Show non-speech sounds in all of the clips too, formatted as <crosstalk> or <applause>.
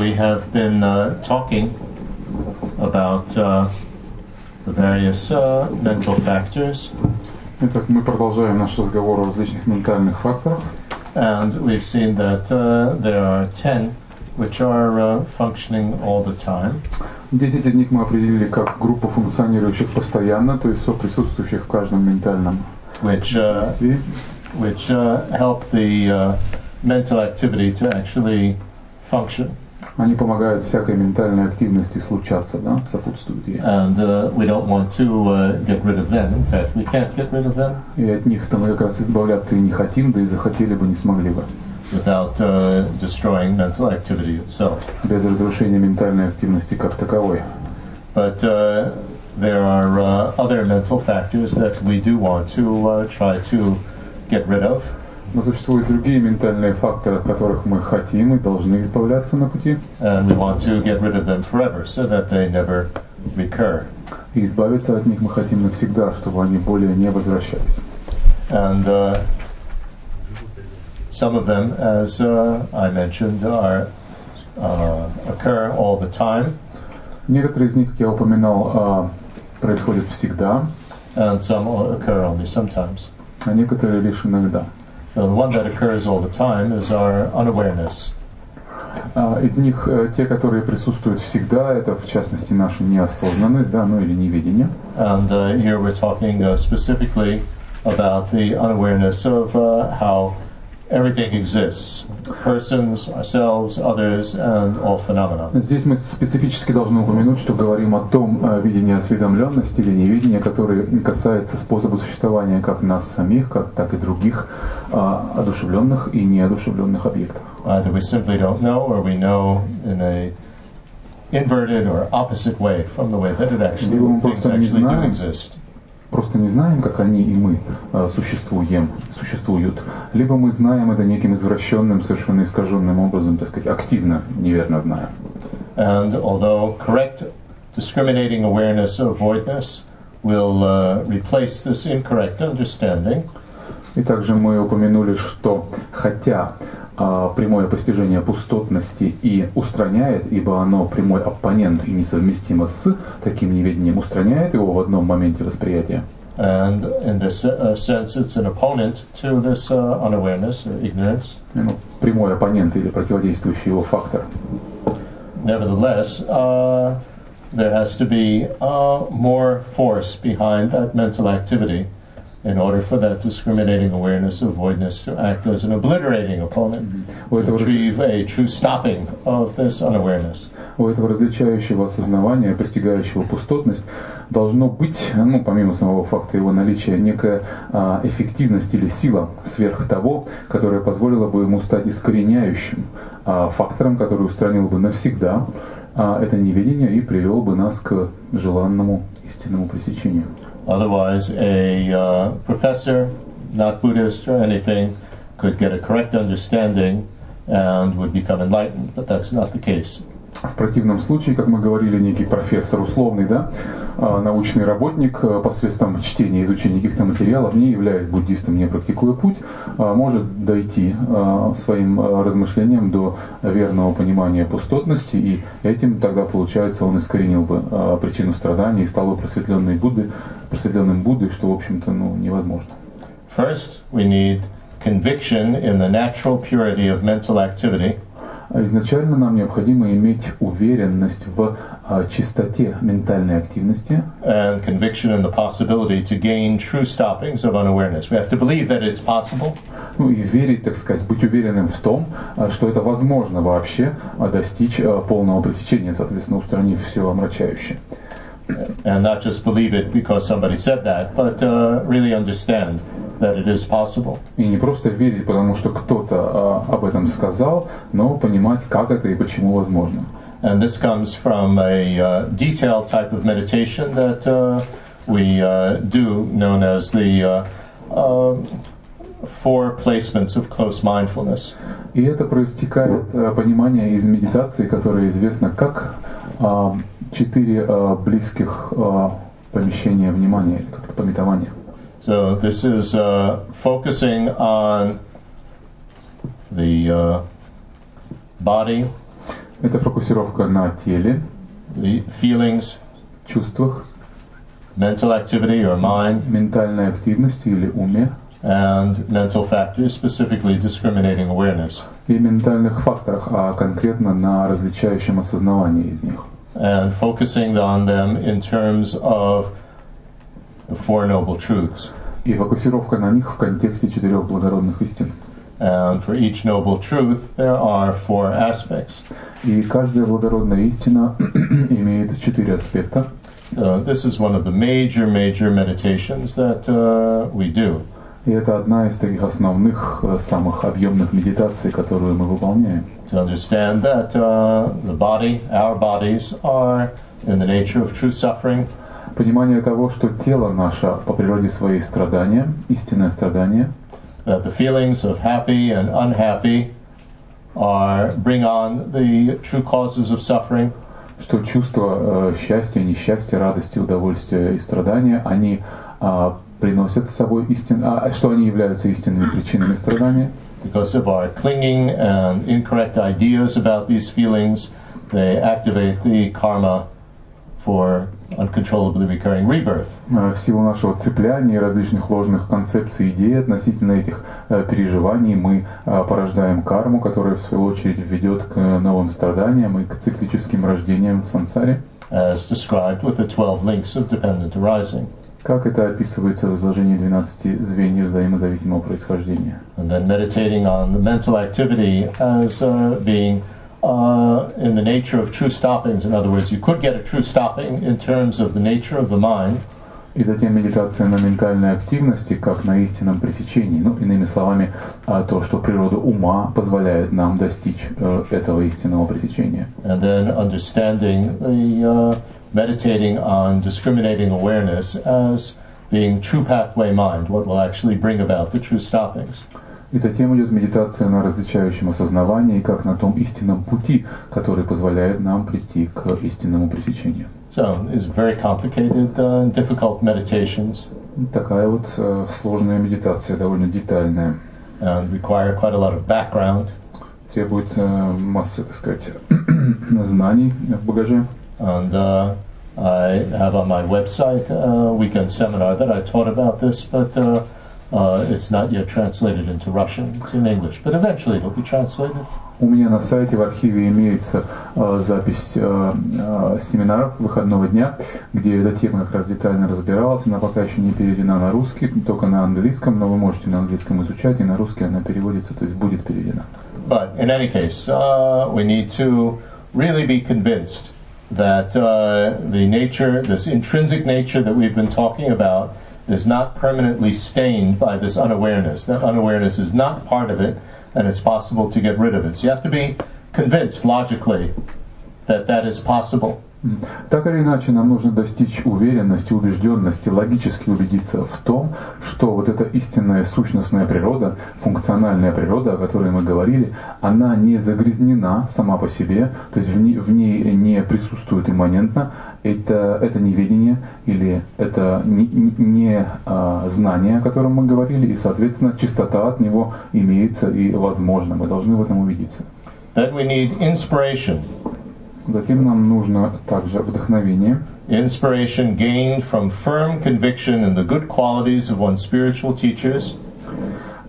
we have been uh, talking about uh, the various uh, mental factors, Итак, мы продолжаем наш разговор о различных ментальных факторах. and we've seen that uh, there are 10 which are uh, functioning all the time. Десять из них мы определили как группу функционирующих постоянно, то есть соприсутствующих в каждом ментальном which uh, действии, which uh, help the uh, mental activity to actually function. Они помогают всякой ментальной активности случаться, да, сопутствуют ей. And uh, we don't want to uh, get rid of them. In fact, we can't get rid of them И от них-то мы как раз избавляться и не хотим, да и захотели бы, не смогли бы. without uh, destroying mental activity itself. Без разрушения ментальной активности как таковой. But uh, there are uh, other mental factors that we do want to uh, try to get rid of. Но существуют другие ментальные факторы, от которых мы хотим и должны избавляться на пути. And we want to get rid of them forever so that they never recur. И избавиться от них мы хотим навсегда, чтобы они более не возвращались. And uh, some of them, as uh, I mentioned, are uh, occur all the time, Некоторые из них, как я упоминал, а, происходят всегда, and some occur only sometimes. а некоторые лишь иногда. So the one that occurs all the time is our unawareness. А, Из них э, те, которые присутствуют всегда, это в частности наша неосознанность, да, ну или неведение. And uh, here we're talking uh, specifically about the unawareness of uh, how everything exists persons, ourselves, others, and all phenomena. Здесь мы специфически должны упомянуть, что говорим о том э, видении осведомленности или невидения, которое касается способа существования как нас самих, как, так и других а, одушевленных и неодушевленных объектов. Either we simply don't know, or we know in a inverted or opposite way from the way that it actually things actually do exist. Просто не знаем, как они и мы э, существуем, существуют. Либо мы знаем это неким извращенным, совершенно искаженным образом, так сказать, активно, неверно знаем. And although correct discriminating awareness of voidness will uh, replace this incorrect understanding, И также мы упомянули, что хотя а, прямое постижение пустотности и устраняет, ибо оно прямой оппонент и несовместимо с таким неведением, устраняет его в одном моменте восприятия. and in this uh, sense, it's an opponent to this uh, unawareness or ignorance. Ну, прямой оппонент или противодействующий его фактор. Nevertheless, uh, there has to be uh, more force behind that mental activity in order for that discriminating awareness of voidness to act as an obliterating opponent, to achieve a true stopping of this unawareness. у этого различающего осознавания, постигающего пустотность, должно быть, ну, помимо самого факта его наличия, некая а, эффективность или сила сверх того, которая позволила бы ему стать искореняющим а, фактором, который устранил бы навсегда а, это неведение и привел бы нас к желанному истинному пресечению. Otherwise, a uh, professor, not Buddhist or anything, could get a correct understanding and would become enlightened, but that's not the case. В противном случае, как мы говорили, некий профессор условный, да, а, научный работник а, посредством чтения изучения каких-то материалов, не являясь буддистом, не практикуя путь, а, может дойти своим размышлением до верного понимания пустотности, и этим тогда, получается, он искоренил бы причину страдания и стал бы просветленной Будды, просветленным Буддой, что, в общем-то, ну, невозможно. First, we need conviction in the natural purity of mental activity, Изначально нам необходимо иметь уверенность в а, чистоте ментальной активности, and conviction in the possibility to gain true stoppings of unawareness. We have to believe that it's possible, ну и верить, так сказать, быть уверенным в том, а, что это возможно вообще а, достичь а, полного пресечения, соответственно, устранив все омрачающее. and not just believe it because somebody said that, but uh, really understand that it is possible. И не просто верить, потому что кто-то а, об этом сказал, но понимать, как это и почему возможно. And this comes from a uh, detailed type of meditation that uh, we uh, do, known as the uh, um four placements of close mindfulness. И это проистекает а, понимание из медитации, которая известна как а, четыре а, близких а, помещения внимания, или как-то пометования. So this is uh, focusing on the uh, body, Это фокусировка на теле, the feelings, чувствах, mental activity or mind, ментальной активности или уме and mental factors, specifically discriminating awareness. и ментальных факторах, а конкретно на различающем осознавании из них. And focusing on them in terms of the Four Noble Truths. И фокусировка на них в контексте четырех благородных истин. And for each noble truth, there are four aspects. И каждая благородная истина <clears throat> имеет четыре аспекта. Uh, this is one of the major, major meditations that uh, we do. И это одна из таких основных, э, самых объемных медитаций, которую мы выполняем. To understand that uh, the body, our bodies, are in the nature of true suffering, Понимание того, что тело наше по природе своей страдания, истинное страдание, that the feelings of happy and unhappy are bring on the true causes of suffering, что чувства э, счастья, несчастья, радости, удовольствия и страдания, они а, приносят с собой истин, а, что они являются истинными причинами страдания. Because of our clinging and incorrect ideas about these feelings, they activate the karma for uncontrollably recurring rebirth. Э, В силу нашего цепляния различных ложных концепций и идей относительно этих э, переживаний мы э, порождаем карму, которая в свою очередь ведет к новым страданиям и к циклическим рождениям в сансаре. as described with the 12 links of dependent arising. Как это описывается в изложении 12 звеньев взаимозависимого происхождения. And then meditating on the mental activity as uh, being uh, in the nature of true stoppings. In other words, you could get a true stopping in terms of the nature of the mind, И затем медитация на ментальной активности, как на истинном пресечении. Ну, иными словами, а, то, что природа ума позволяет нам достичь э, этого истинного пресечения. and then understanding the uh, meditating on discriminating awareness as being true pathway mind, what will actually bring about the true stoppings. И затем идет медитация на различающем осознавании, как на том истинном пути, который позволяет нам прийти к истинному пресечению. So it's very complicated uh, and difficult meditations Такая вот э, сложная медитация, довольно детальная. and require quite a lot of background. Требует э, массы, так сказать, <clears throat> знаний в багаже. And uh, I have on my website a weekend seminar that I taught about this, but uh, uh, it's not yet translated into Russian. It's in English, but eventually it'll be translated. У меня на сайте в архиве имеется э, запись э, э, семинаров выходного дня, где эта тема как раз детально разбиралась. Она пока еще не переведена на русский, только на английском, но вы можете на английском изучать, и на русский она переводится, то есть будет переведена. But in any case, uh, we need to really be convinced that uh, the nature, this intrinsic nature that we've been talking about, is not permanently stained by this unawareness. That unawareness is not part of it, and it's possible to get rid of it. So you have to be convinced logically that that is possible. Так или иначе, нам нужно достичь уверенности, убежденности, логически убедиться в том, что вот эта истинная сущностная природа, функциональная природа, о которой мы говорили, она не загрязнена сама по себе, то есть в ней, в ней не присутствует имманентно, это, это неведение или это не, не- а, знание, о котором мы говорили, и, соответственно, чистота от него имеется и возможно. Мы должны в этом убедиться. That we need inspiration. Затем нам нужно также вдохновение, Inspiration gained from firm conviction in the good qualities of one's spiritual teachers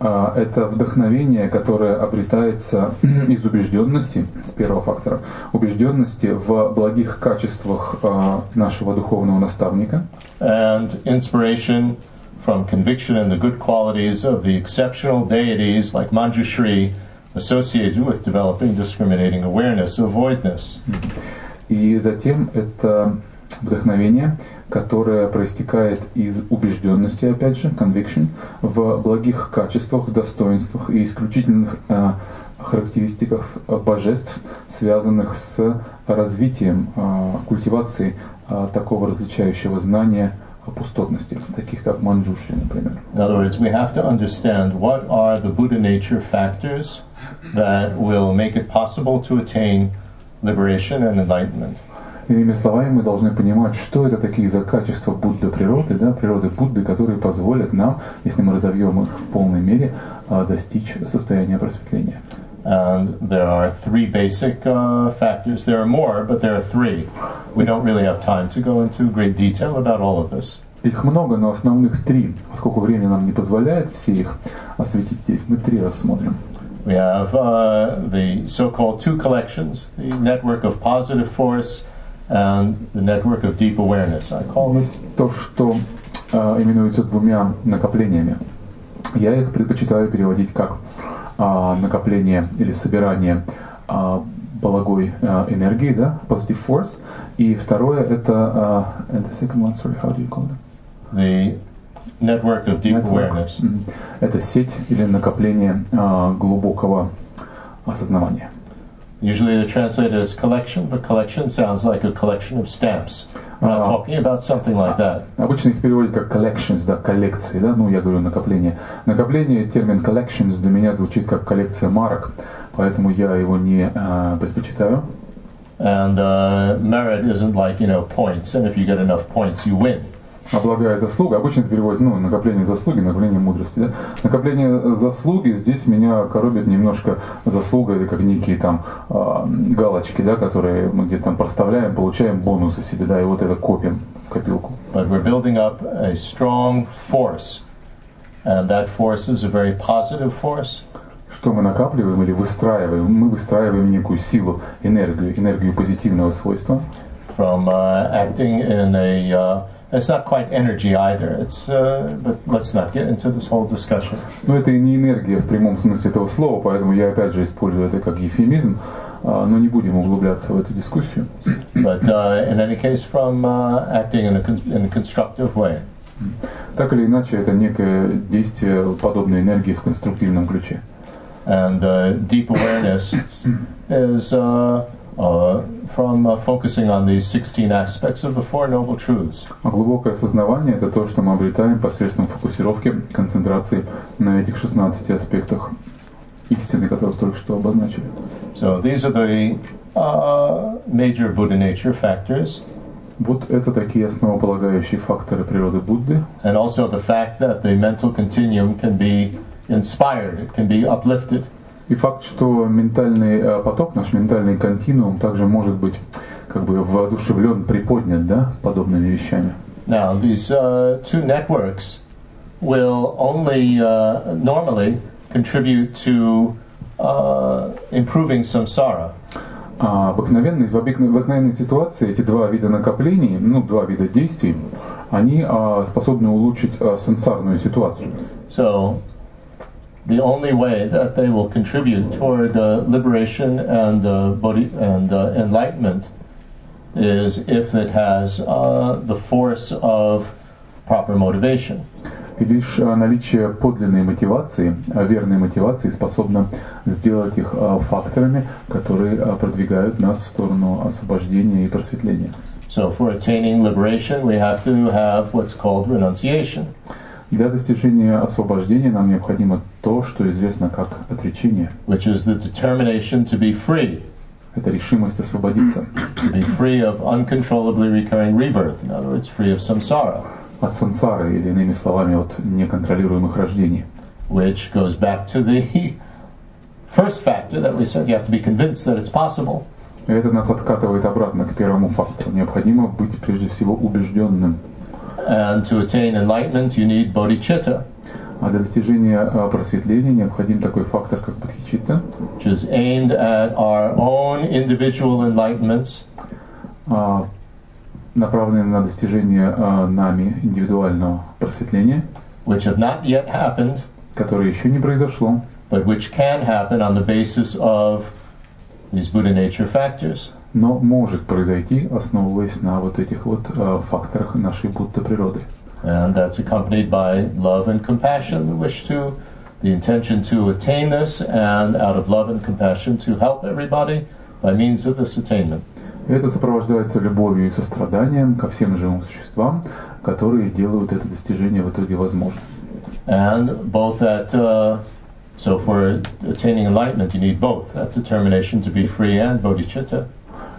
А, Это вдохновение, которое обретается из убежденности, с первого фактора, убежденности в благих качествах а, нашего духовного наставника, and inspiration from conviction in the good qualities of the exceptional deities like Manjushri associated with developing discriminating awareness voidness. и затем это вдохновение, которое проистекает из убежденности, опять же, conviction, в благих качествах, достоинствах и исключительных а, характеристиках а, божеств, связанных с развитием, а, культивацией а, такого различающего знания о пустотности, таких как манджуши, например. In other words, we have to understand what are the Buddha nature factors that will make it possible to attain liberation and enlightenment. Иными словами, мы должны понимать, что это такие за качества Будды природы, да, природы Будды, которые позволят нам, если мы разовьем их в полной мере, а, достичь состояния просветления. And there are three basic uh, factors. There are more, but there are three. We don't really have time to go into great detail about all of this. Их много, но основных три, поскольку время нам не позволяет все их осветить здесь, мы три рассмотрим. We have uh, the so-called two collections, the network of positive force and the network of deep awareness. I call this. Есть то, что э, именуется двумя накоплениями. Я их предпочитаю переводить как а, накопление или собирание а, благой а, энергии, да, positive force. И второе это, а, and the second one, sorry, how do you call it? The network of deep Network. awareness. Это сеть или накопление а, глубокого осознавания. Usually they're translated as collection, but collection sounds like a collection of stamps. We're not Ah. talking about something like that. Обычно их переводят как collections, да, коллекции, да, ну я говорю накопление. Накопление, термин collections для меня звучит как коллекция марок, поэтому я его не а, предпочитаю. And uh, merit isn't like, you know, points, and if you get enough points, you win. Облагая заслуга, обычно это переводится, ну, накопление заслуги, накопление мудрости, да. Накопление заслуги, здесь меня коробит немножко заслуга, или как некие там а, галочки, да, которые мы где-то там проставляем, получаем бонусы себе, да, и вот это копим в копилку. But we're building up a strong force, and that force is a very positive force. Что мы накапливаем или выстраиваем? Мы выстраиваем некую силу, энергию, энергию позитивного свойства. from uh, acting in a. Uh, it's not quite energy either. It's, uh, but let's not get into this whole discussion. Но это и не энергия в прямом смысле этого слова, поэтому я опять же использую это как эвфемизм, а, но не будем углубляться в эту дискуссию. But uh, in any case, from uh, acting in a, con- in a constructive way. Так или иначе, это некое действие подобной энергии в конструктивном ключе. And uh, deep awareness is uh, uh, from uh, focusing on these 16 aspects of the Four Noble Truths. Глубокое осознавание – это то, что мы обретаем посредством фокусировки, концентрации на этих 16 аспектах истины, которых только что обозначили. So these are the uh, major Buddha nature factors, Вот это такие основополагающие факторы природы Будды, and also the fact that the mental continuum can be inspired, it can be uplifted. И факт, что ментальный э, поток, наш ментальный континуум также может быть как бы воодушевлен, приподнят, да, подобными вещами. Now, these uh, two networks will only uh, normally contribute to uh, improving samsara. А обыкновенной, в обыкновенной ситуации эти два вида накоплений, ну, два вида действий, они а, способны улучшить а, сансарную ситуацию. So, the only way that they will contribute toward uh, liberation and uh, bodhi- and uh, enlightenment is if it has uh, the force of proper motivation. И лишь а, наличие подлинной мотивации, а, верной мотивации способно сделать их а, факторами, которые а, продвигают нас в сторону освобождения и просветления. So, for attaining liberation, we have to have what's called renunciation. Для достижения освобождения нам необходимо то, что известно как отречение. which is the determination to be free, Это решимость освободиться to be free of uncontrollably recurring rebirth. In other words, free of samsara, от сансары, или иными словами, от неконтролируемых рождений. which goes back to the first factor that we said you have to be convinced that it's possible. Это нас откатывает обратно к первому фактору. Необходимо быть прежде всего убежденным. And to attain enlightenment, you need bodhicitta, А для достижения а, просветления необходим такой фактор, как бодхичитта, which is aimed at our own individual enlightenments, а, направленный на достижение а, нами индивидуального просветления, which have not yet happened, которое еще не произошло, but which can happen on the basis of these Buddha nature factors. Но может произойти, основываясь на вот этих вот а, факторах нашей будто природы. And that's accompanied by love and compassion, the wish to, the intention to attain this, and out of love and compassion to help everybody by means of this attainment. Это сопровождается любовью и состраданием ко всем живым существам, которые делают это достижение в итоге возможным. And both that, uh, so for attaining enlightenment, you need both that determination to be free and bodhicitta.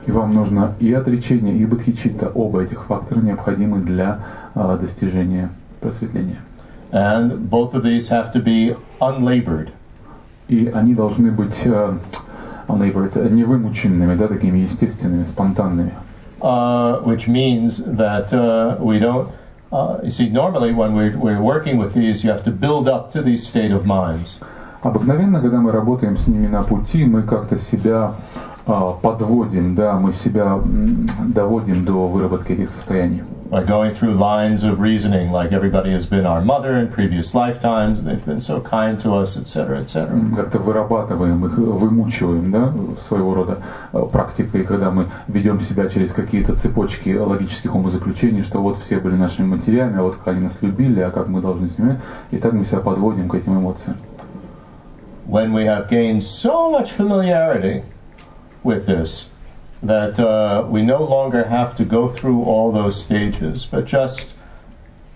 И вам нужно и отречение, и бодхичитта, оба этих фактора необходимы для а, достижения просветления. And both of these have to be unlabored. И они должны быть э, unlabored, невымученными, да, такими естественными, спонтанными. uh, which means that uh, we don't. Uh, you see, normally when we're, we're working with these, you have to build up to these state of minds. Обыкновенно, когда мы работаем с ними на пути, мы как-то себя а, подводим, да, мы себя доводим до выработки этих состояний. By going through lines of reasoning, like everybody has been our mother in previous lifetimes, they've been so kind to us, etc., etc. Как-то вырабатываем их, вымучиваем, да, своего рода э, практикой, когда мы ведем себя через какие-то цепочки логических умозаключений, что вот все были нашими матерями, а вот как они нас любили, а как мы должны с ними, и так мы себя подводим к этим эмоциям. When we have gained so much familiarity with this that uh, we no longer have to go through all those stages, but just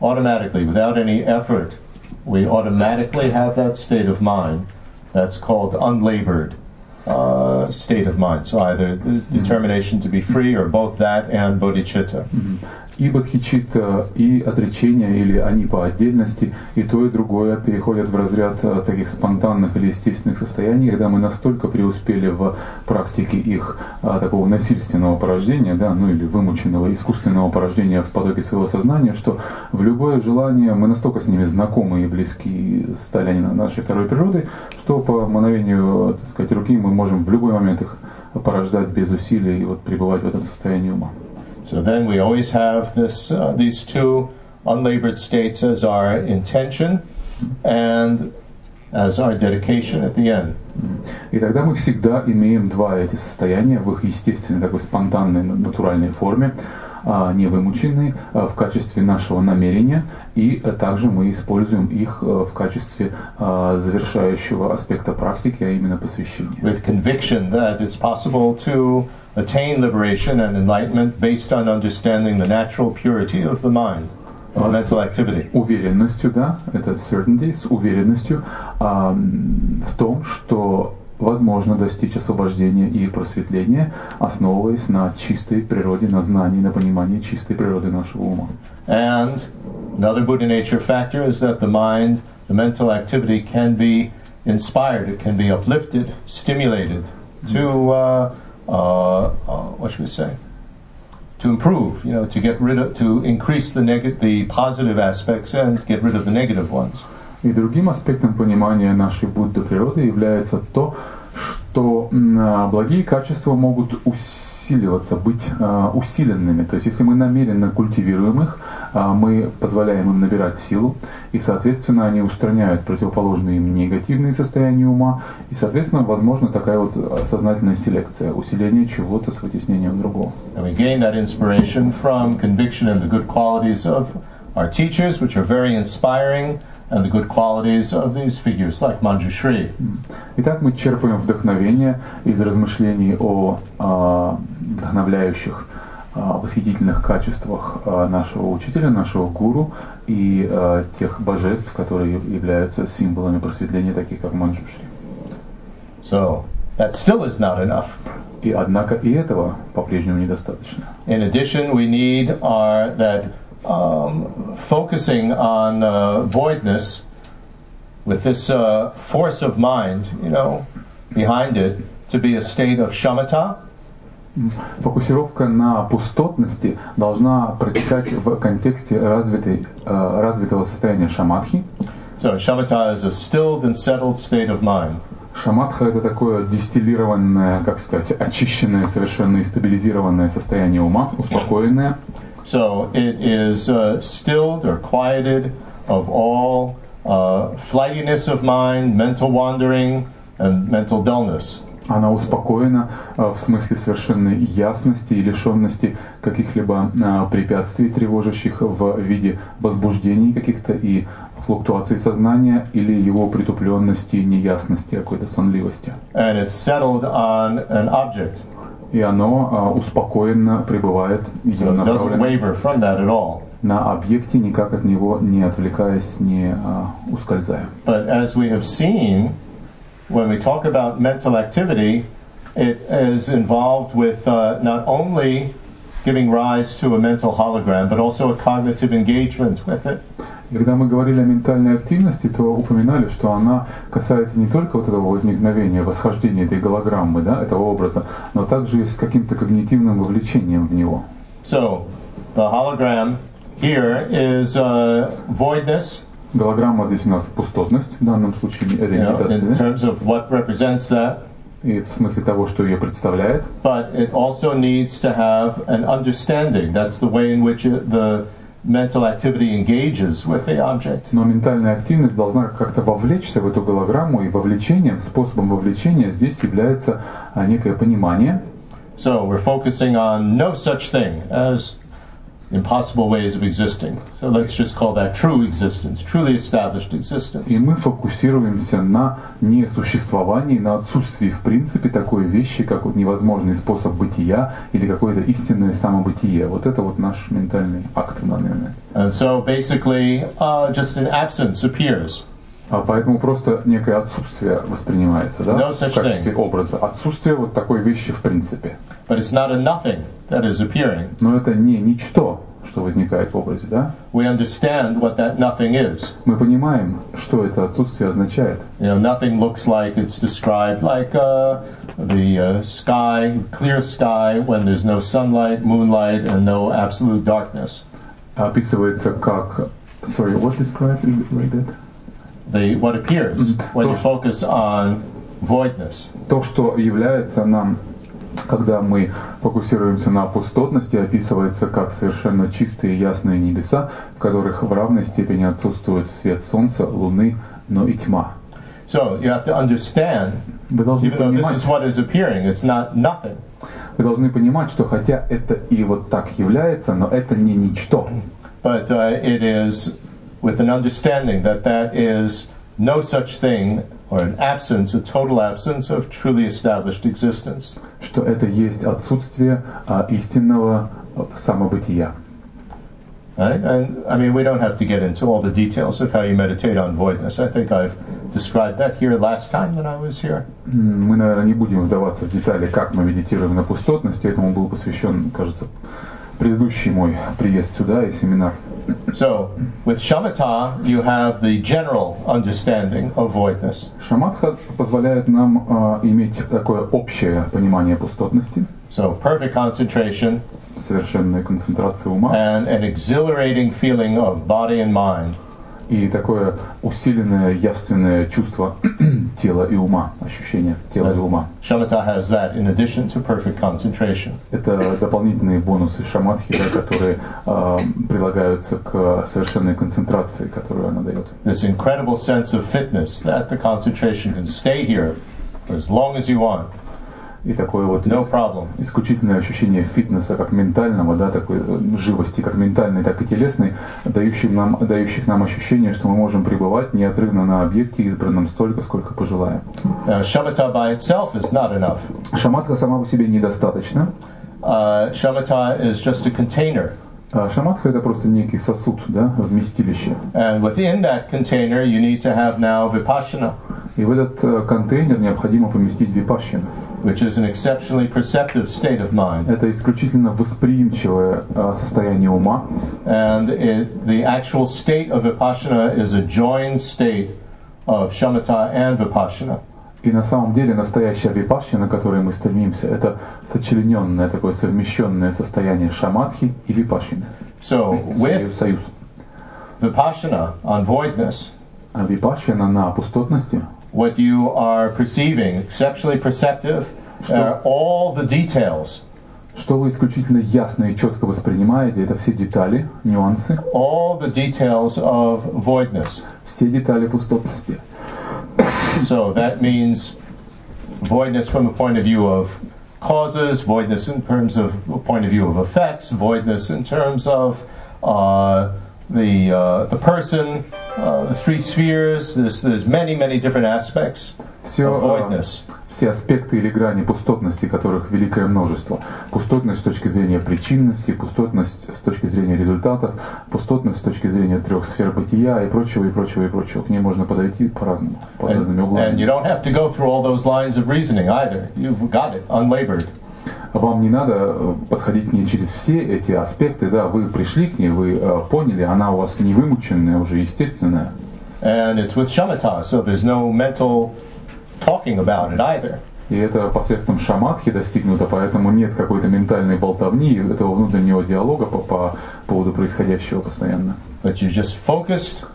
automatically, without any effort, we automatically have that state of mind that's called unlabored uh, state of mind. So either the determination to be free or both that and bodhicitta. И бодхичитта, и отречение, или они по отдельности, и то, и другое переходят в разряд э, таких спонтанных или естественных состояний, когда мы настолько преуспели в практике их а, такого насильственного порождения, да, ну или вымученного искусственного порождения в потоке своего сознания, что в любое желание мы настолько с ними знакомы и близки стали они нашей второй природой, что по мановению, так сказать, руки мы можем в любой момент их порождать без усилий и вот пребывать в этом состоянии ума. So then we always have this, uh, these two unlabored states as our intention and as our dedication at the end. И тогда мы всегда имеем два эти состояния в их естественной, такой спонтанной, натуральной форме, а, невымученной а, в качестве нашего намерения, и а, также мы используем их а, в качестве а, завершающего аспекта практики, а именно посвящения. with conviction that it's possible to attain liberation and enlightenment based on understanding the natural purity of the mind, of Awesome. mental activity. Уверенностью, да, это certainty, с уверенностью а, м, в том, что возможно достичь освобождения и просветления, основываясь на чистой природе, на знании, на понимании чистой природы нашего ума. And another Buddha nature factor is that the mind, the mental activity can be inspired, it can be uplifted, stimulated to, uh, uh, uh, what should we say? To improve, you know, to get rid of, to increase the neg- the positive aspects and get rid of the negative ones. И другим аспектом понимания нашей Будды природы является то, что м, а, благие качества могут усиливаться, быть а, усиленными. То есть, если мы намеренно культивируем их, а, мы позволяем им набирать силу, и, соответственно, они устраняют противоположные им негативные состояния ума, и, соответственно, возможно такая вот сознательная селекция, усиление чего-то с вытеснением другого. Our teachers, which are very inspiring, and the good qualities of these figures like Manjushri. Итак, мы черпаем вдохновение из размышлений о а, вдохновляющих, а, восхитительных качествах а, нашего учителя, нашего гуру и тех божеств, которые являются символами просветления, таких как Манджушри. So that still is not enough. И однако и этого по-прежнему недостаточно. In addition, we need our that um, focusing on uh, voidness with this uh, force of mind, you know, behind it to be a state of shamatha, Фокусировка на пустотности должна протекать в контексте развитой, э, развитого состояния шаматхи. So shamatha is a stilled and settled state of mind. Шаматха это такое дистиллированное, как сказать, очищенное, совершенно стабилизированное состояние ума, успокоенное. So it is uh, stilled or quieted of all uh, flightiness of mind, mental wandering, and mental dullness. Она успокоена э, в смысле совершенной ясности и лишенности каких-либо э, препятствий, тревожащих в виде возбуждений каких-то и флуктуаций сознания или его притупленности, неясности, какой-то сонливости. And it's settled on an object. И оно э, успокоенно пребывает So ее it doesn't направлено waver from that at all. на объекте, никак от него не отвлекаясь, не э, ускользая. But as we have seen, when we talk about mental activity, it is involved with uh, not only giving rise to a mental hologram, but also a cognitive engagement with it. И Когда мы говорили о ментальной активности, то упоминали, что она касается не только вот этого возникновения, восхождения этой голограммы, да, этого образа, но также и с каким-то когнитивным вовлечением в него. So, the hologram here is uh, voidness, Голограмма здесь у нас пустотность, в данном случае это you know, in имитация, terms of what represents that, и в смысле того, что ее представляет. but it also needs to have an understanding. That's the way in which it, the mental activity engages with the object. Но ментальная активность должна как-то вовлечься в эту голограмму, и вовлечением, способом вовлечения здесь является а, некое понимание. So we're focusing on no such thing as impossible ways of existing. So let's just call that true existence, truly established existence. И мы фокусируемся на несуществовании, на отсутствии в принципе такой вещи, как вот невозможный способ бытия или какое-то истинное самобытие. Вот это вот наш ментальный акт в данный момент. And so basically, uh, just an absence appears. А поэтому просто некое отсутствие воспринимается, да, No в качестве thing. образа. Отсутствие вот такой вещи в принципе. But it's not a nothing that is appearing. Но это не ничто, что возникает в образе, да. We understand what that nothing is. Мы понимаем, что это отсутствие означает. You know, nothing looks like it's described like uh, the uh, sky, clear sky, when there's no sunlight, moonlight, and no absolute darkness. Описывается как... Sorry, what described like that? The what appears when you Тоже. focus on voidness. То, что является нам, когда мы фокусируемся на пустотности, описывается как совершенно чистые ясные небеса, в которых в равной степени отсутствует свет солнца, луны, но и тьма. So you have to understand, even though this is what is appearing, it's not nothing. вы должны понимать, что хотя это и вот так является, но это не ничто. But uh, it is with an understanding that that is no such thing or an absence, a total absence of truly established existence. Что это есть отсутствие а, истинного а, самобытия. Right? And I mean, we don't have to get into all the details of how you meditate on voidness. I think I've described that here last time when I was here. Мы, наверное, не будем вдаваться в детали, как мы медитируем на пустотности. Этому был посвящен, кажется, предыдущий мой приезд сюда и семинар. <laughs> So, with shamatha, you have the general understanding of voidness. Шаматха позволяет нам а, иметь такое общее понимание пустотности, So, perfect concentration совершенная концентрация ума and an exhilarating feeling of body and mind. И такое усиленное явственное чувство <clears throat> тела и ума, ощущение тела и ума. Shamatha has that in addition to perfect concentration. Это дополнительные бонусы шаматхи, которые а, прилагаются к совершенной концентрации, которую она дает. This incredible sense of fitness that the concentration can stay here for as long as you want, И такое вот no problem. исключительное ощущение фитнеса как ментального, да, такой э, живости как ментальной, так и телесной, дающих нам, дающих нам ощущение, что мы можем пребывать неотрывно на объекте, избранном столько, сколько пожелаем. Shamatha by itself is not enough. Шаматха сама по себе недостаточно. Uh, shamatha is just a container. А шаматха это просто некий сосуд, да, вместилище. And within that container, you need to have now vipassana, И в этот э, контейнер необходимо поместить випашщину. which is an exceptionally perceptive state of mind. Это исключительно восприимчивое э, состояние ума. And it, the actual state of vipassana is a joined state of shamatha and vipassana. И на самом деле настоящая випашщина, к которой мы стремимся, это сочлененное, такое совмещенное состояние шаматхи и випашщины. So, with союз. vipassana on voidness, А випашщина на пустотности, what you are perceiving, exceptionally perceptive, are all the details, что вы исключительно ясно и четко воспринимаете, это все детали, нюансы, all the details of voidness. все детали пустотности. <coughs> So that means voidness from the point of view of causes, voidness in terms of the point of view of effects, voidness in terms of uh, the uh, the person, uh, the three spheres. There's there's many many different aspects Все, of э, voidness. все аспекты или грани пустотности, которых великое множество. Пустотность с точки зрения причинности, пустотность с точки зрения результатов, пустотность с точки зрения трех сфер бытия и прочего, и прочего, и прочего. К ней можно подойти по-разному, под разными And, and you углами. don't have to go through all those lines of reasoning either. You've got it unlabored. Вам не надо э, подходить к ней через все эти аспекты, да, вы пришли к ней, вы э, поняли, она у вас не вымученная, уже естественная. And it's with shamatha, so there's no mental talking about it either. И это посредством шаматхи достигнуто, поэтому нет какой-то ментальной болтовни, этого внутреннего диалога по, по поводу происходящего постоянно. But you're just focused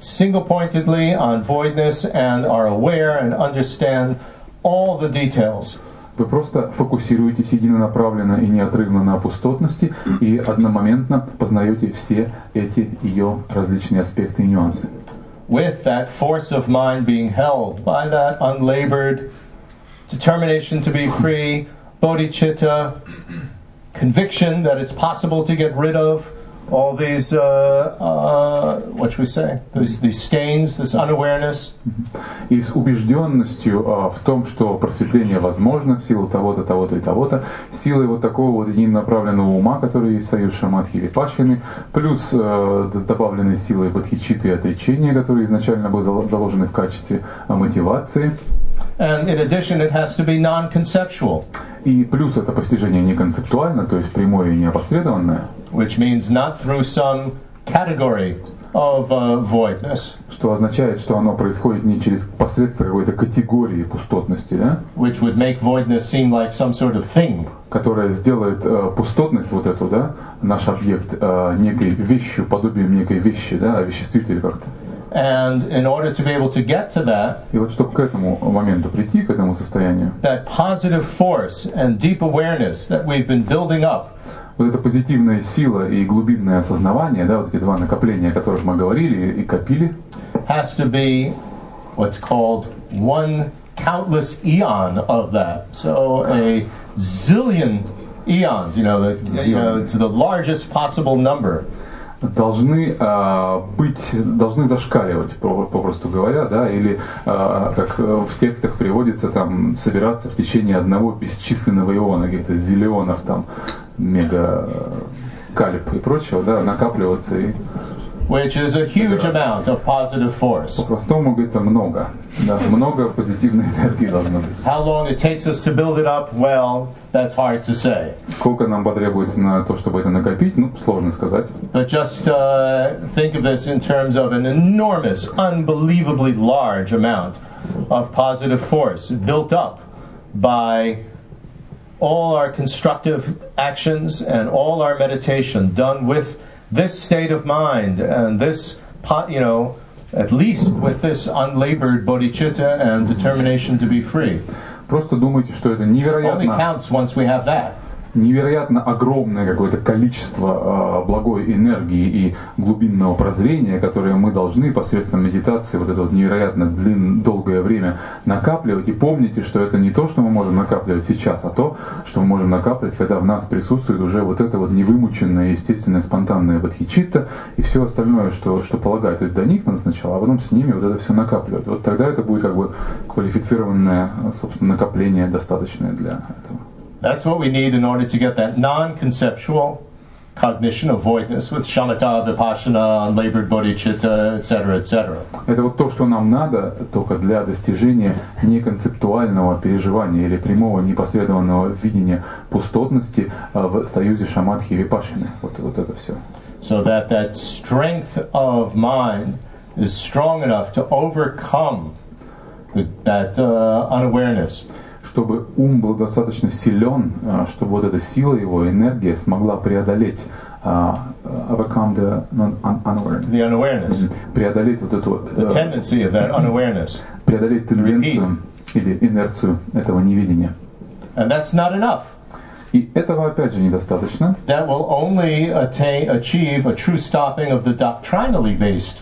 single pointedly on voidness and are aware and understand all the details. Вы просто фокусируетесь единонаправленно и неотрывно на пустотности и одномоментно познаете все эти ее различные аспекты и нюансы. With that force of mind being held by that unlabored determination to be free, bodhicitta, conviction that it's possible to get rid of all these, uh, uh, what should we say, these, these stains, this unawareness. И с убежденностью а, в том, что просветление возможно в силу того-то, того-то и того-то, силой вот такого вот единонаправленного ума, который есть союз Шамадхи и Випашины, плюс э, с добавленной силой бодхичиты и отречения, которые изначально были зал- заложены в качестве а, мотивации. And in addition, it has to be non-conceptual, И плюс это постижение не концептуально, то есть прямое и неопосредованное, which means not through some category of uh, voidness, что означает, что оно происходит не через посредство какой-то категории пустотности, да, which would make voidness seem like some sort of thing. которая сделает э, пустотность вот эту, да, наш объект э, некой вещью, подобием некой вещи, да, овеществитель как-то. And in order to be able to get to that, И вот чтобы к этому моменту прийти, к этому состоянию, that positive force and deep awareness that we've been building up вот эта позитивная сила и глубинное осознавание, да, вот эти два накопления, о которых мы говорили и копили, has to be what's called one countless eon of that. So a zillion eons, you know, the, you know, it's the largest possible number. Должны а, быть, должны зашкаливать, по- попросту говоря, да, или а, как э, в текстах приводится, там, собираться в течение одного бесчисленного иона, каких-то зиллионов, там, мега калиб и прочего, да, накапливаться и which is a huge amount of positive force. по-простому говорится много, да, много позитивной энергии должно быть. How long it takes us to build it up, well, that's hard to say. Сколько нам потребуется на то, чтобы это накопить, ну, сложно сказать. But just uh, think of this in terms of an enormous, unbelievably large amount of positive force built up by all our constructive actions and all our meditation done with this state of mind and this, po- you know, at least with this unlabored bodhicitta and determination to be free. Просто думайте, что это Only невероятно counts once we have that. Невероятно огромное какое-то количество э, благой энергии и глубинного прозрения, которое мы должны посредством медитации вот это вот невероятно длин, долгое время накапливать. И помните, что это не то, что мы можем накапливать сейчас, а то, что мы можем накапливать, когда в нас присутствует уже вот это вот невымученное, естественное, спонтанное бодхичитта и все остальное, что, что полагается до них надо сначала, а потом с ними вот это все накапливать. Вот тогда это будет как бы квалифицированное, собственно, накопление достаточное для этого. That's what we need in order to get that non-conceptual cognition of voidness with shamatha, vipassana, unlabored bodhicitta, etc., etc. Это вот то, что нам надо только для достижения неконцептуального переживания или прямого непосредованного видения пустотности а, в союзе шаматхи и випашины. Вот, вот это все. So that that strength of mind is strong enough to overcome that uh, unawareness. Чтобы ум был достаточно силен, а, чтобы вот эта сила его, энергия смогла преодолеть а, overcome the non- un- unawareness. the unawareness, преодолеть вот эту the э, tendency of that unawareness. преодолеть тенденцию или инерцию этого невидения. And that's not enough. И этого опять же недостаточно. That will only attain, achieve a true stopping of the doctrinally based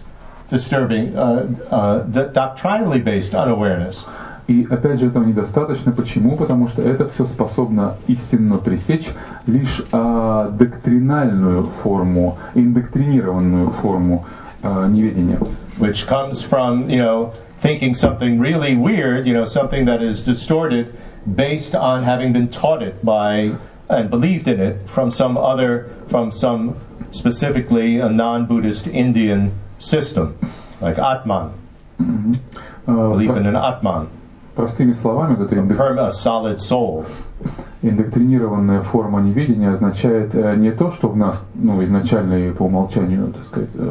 disturbing, uh, uh, the doctrinally based unawareness. И опять же этого недостаточно. Почему? Потому что это все способно истинно пресечь лишь а, доктринальную форму, индоктринированную форму а, неведения. which comes from, you know, thinking something really weird, you know, something that is distorted based on having been taught it by and believed in it from some other, from some specifically a non-Buddhist Indian system, like Atman, А, belief in an Atman. Простыми словами, вот эта индок- индоктринированная форма неведения означает э, не то, что в нас ну, изначально и по умолчанию, так сказать, э,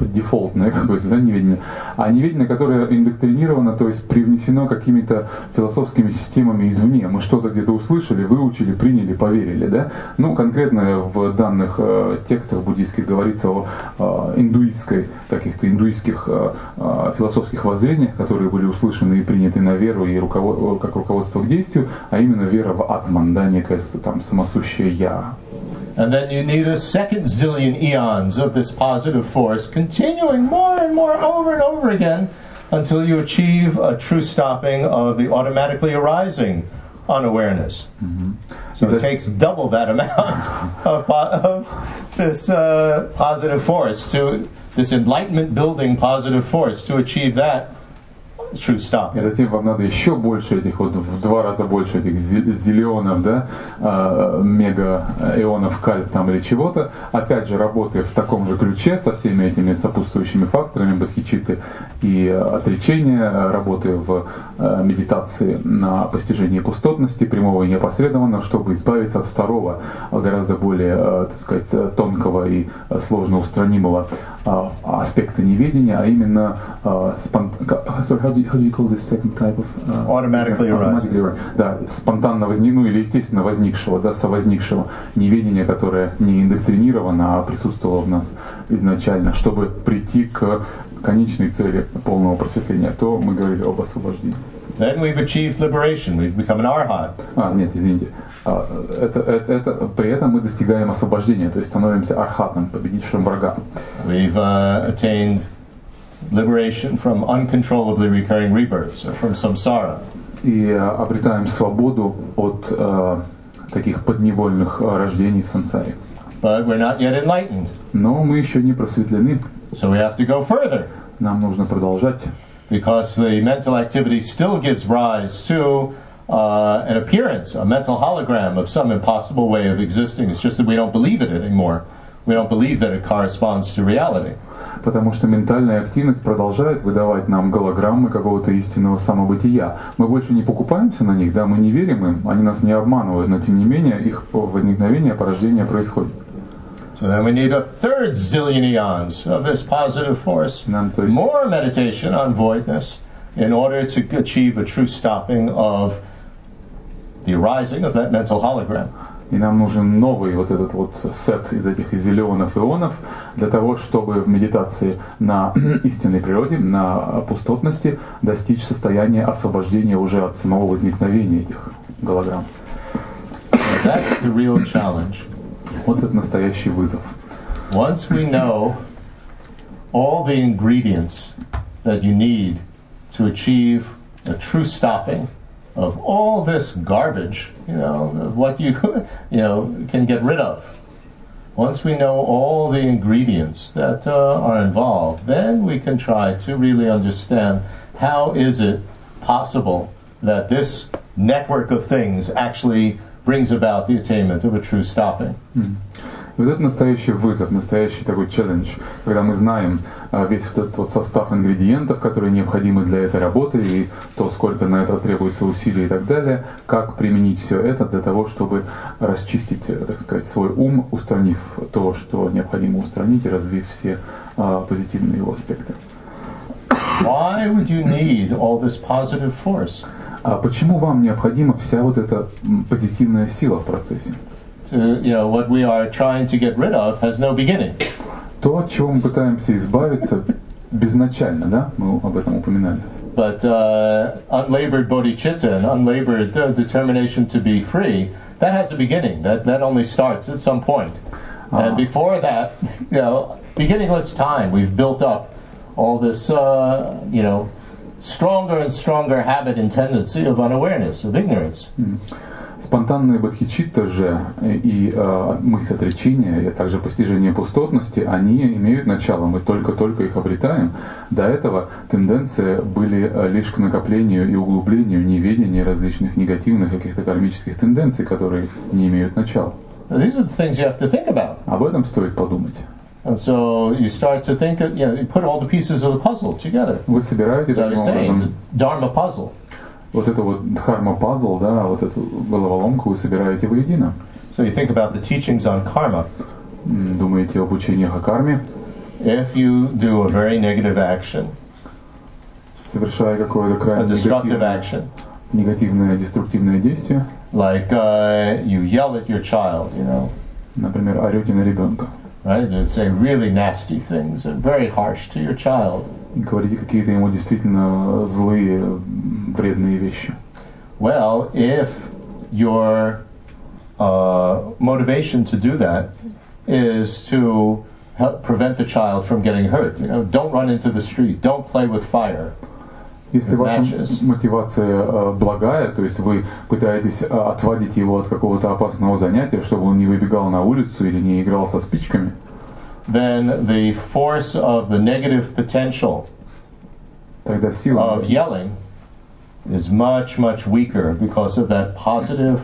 дефолтное <laughs> какое-то да, неведение, а неведение, которое индоктринировано, то есть привнесено какими-то философскими системами извне. Мы что-то где-то услышали, выучили, приняли, поверили. Да? Ну, конкретно в данных э, текстах буддийских говорится о э, индуистской, каких-то индуистских э, э, философских воззрениях, которые были услышаны и приняты на веру и руковод- как руководство к действию, а именно вера в атман, да, некое там самосущее я, And then you need a second zillion eons of this positive force continuing more and more over and over again until you achieve a true stopping of the automatically arising unawareness. So it takes double that amount <laughs> of, of this uh, positive force to this enlightenment building positive force to achieve that true stop. И затем вам надо еще больше этих вот в два раза больше этих зиллионов, да, э, мега ионов кальп там или чего-то. Опять же, работая в таком же ключе со всеми этими сопутствующими факторами бодхичитты и отречения, работая в э, медитации на постижении пустотности, прямого и неопосредованного, чтобы избавиться от второго, э, гораздо более, так сказать, тонкого и сложно устранимого аспекта неведения, а именно э, you, how do you call this second type of uh, Automatically automatically arising. да, спонтанно возник, ну или естественно возникшего, да, совозникшего неведения, которое не индоктринировано, а присутствовало в нас изначально, чтобы прийти к конечной цели полного просветления, то мы говорили об освобождении. Then we've achieved liberation. We've become an arhat. А, нет, извините. А, Это, это, это, при этом мы достигаем освобождения, то есть становимся архатом, победившим врага. We've uh, attained liberation from uncontrollably recurring rebirths, or from samsara. И э, обретаем свободу от э, таких подневольных э, рождений в сансаре. But we're not yet enlightened. Но мы еще не просветлены. So we have to go further Нам нужно продолжать, because the mental activity still gives rise to uh, an appearance, a mental hologram of some impossible way of existing. It's just that we don't believe it anymore. We don't believe that it corresponds to reality. Потому что ментальная активность продолжает выдавать нам голограммы какого-то истинного самобытия. Мы больше не покупаемся на них, да, мы не верим им, они нас не обманывают, но тем не менее их возникновение, порождение происходит. So then we need a third zillion eons of this positive force. More meditation on voidness in order to achieve a true stopping of the arising of that mental hologram. И нам нужен новый вот этот вот сет из этих зеленых ионов для того, чтобы в медитации на <clears throat> истинной природе, на пустотности достичь состояния освобождения уже от самого возникновения этих голограмм. That's the real challenge. Вот это настоящий вызов. Once we know all the ingredients that you need to achieve a true stopping of all this garbage, you know, of what you, <laughs> you know, can get rid of. Once we know all the ingredients that uh, are involved, then we can try to really understand how is it possible that this network of things actually brings about the attainment of a true stopping. И вот это настоящий вызов, настоящий такой челлендж, когда мы знаем а, весь вот этот вот состав ингредиентов, которые необходимы для этой работы, и то, сколько на это требуется усилий и так далее, как применить все это для того, чтобы расчистить, э, так сказать, свой ум, устранив то, что необходимо устранить, и развив все а, позитивные его аспекты. Why would you need all this positive force? А почему вам необходима вся вот эта позитивная сила в процессе? To, you know, what we are trying to get rid of has no beginning. То, от чего мы пытаемся избавиться безначально, да, мы об этом упоминали. But uh, unlabored bodhicitta and unlabored uh, determination to be free, that has a beginning. That, that only starts at some point. Ah. And before that, <laughs> you know, beginningless time, we've built up all this, uh, you know, stronger and stronger habit and tendency of unawareness, of ignorance. Спонтанные бодхичитта же и э, мысль отречения, и также постижение пустотности, они имеют начало, мы только-только их обретаем. До этого тенденции были э, лишь к накоплению и углублению неведения различных негативных каких-то кармических тенденций, которые не имеют начала. These are the things you have to think about. Об этом стоит подумать. And so you start to think, of, you know, you put all the pieces of the puzzle together. Вы собираете I таким образом Dharma puzzle. Вот это вот дхарма-пазл, да, вот эту головоломку вы собираете воедино. So you think about the teachings on karma. Думаете об учениях о карме, If you do a very negative action, совершая какое-то крайне destructive негативное, action, негативное, деструктивное действие, like uh, you yell at your child, you know, например, орете на ребенка, right? And say really nasty things and very harsh to your child. говорите какие-то ему действительно злые, м, вредные вещи. Well, if your uh, motivation to do that is to help prevent the child from getting hurt, you know, don't run into the street, don't play with fire. Если ваша мотивация э, благая, то есть вы пытаетесь э, отводить его от какого-то опасного занятия, чтобы он не выбегал на улицу или не играл со спичками, Then the force of the negative potential тогда сила, of yelling is much, much weaker because of that positive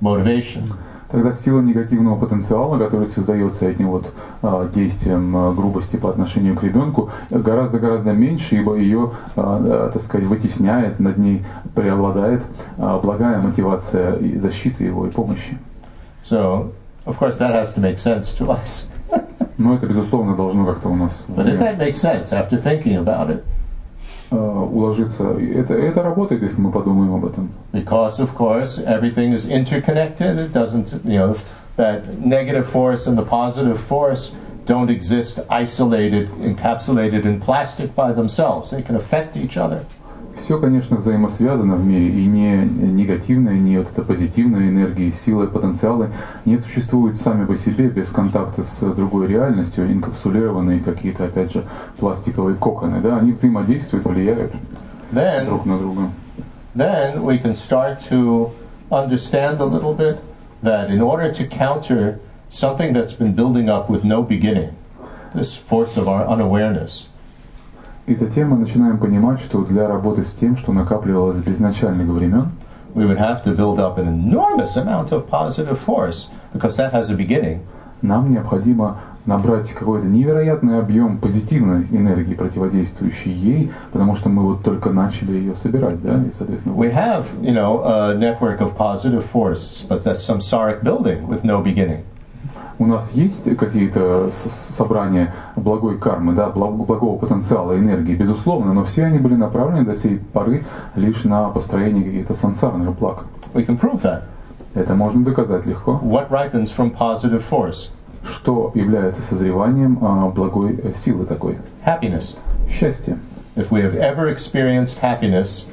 motivation. Тогда сила негативного потенциала, который создается этим вот э, действием э, грубости по отношению к ребенку, гораздо-гораздо меньше, ибо ее, э, э, так сказать, вытесняет, над ней преобладает благая мотивация и защиты его и помощи. So, of course, that has to make sense to us. <laughs> Но это, безусловно, должно как-то у нас But if that makes sense after thinking about it, уложиться. Это, это работает, если мы подумаем об этом. because of course everything is interconnected, it doesn't, you know, that negative force and the positive force don't exist isolated, encapsulated in plastic by themselves. They can affect each other. Все, конечно, взаимосвязано в мире, и не негативная, не вот эта позитивная энергия, силы, потенциалы не существуют сами по себе без контакта с другой реальностью, инкапсулированные какие-то, опять же, пластиковые коконы, да, они взаимодействуют, влияют Then, друг на друга. then we can start to understand a little bit that in order to counter something that's been building up with no beginning, this force of our unawareness, И затем мы начинаем понимать, что для работы с тем, что накапливалось с изначальных времен, we would have to build up an enormous amount of positive force because that has a beginning. нам необходимо набрать какой-то невероятный объем позитивной энергии, противодействующей ей, потому что мы вот только начали ее собирать, да, и, соответственно, We have, you know, a network of positive force, but that's samsaric building with no beginning. У нас есть какие-то собрания благой кармы, да, благ- благого потенциала энергии, безусловно, но все они были направлены до сей поры лишь на построение каких-то сансарных благ. We can prove that. Это можно доказать легко. What ripens from positive force? Что является созреванием а, благой э, силы такой? Happiness. Счастье. If we have ever experienced happiness,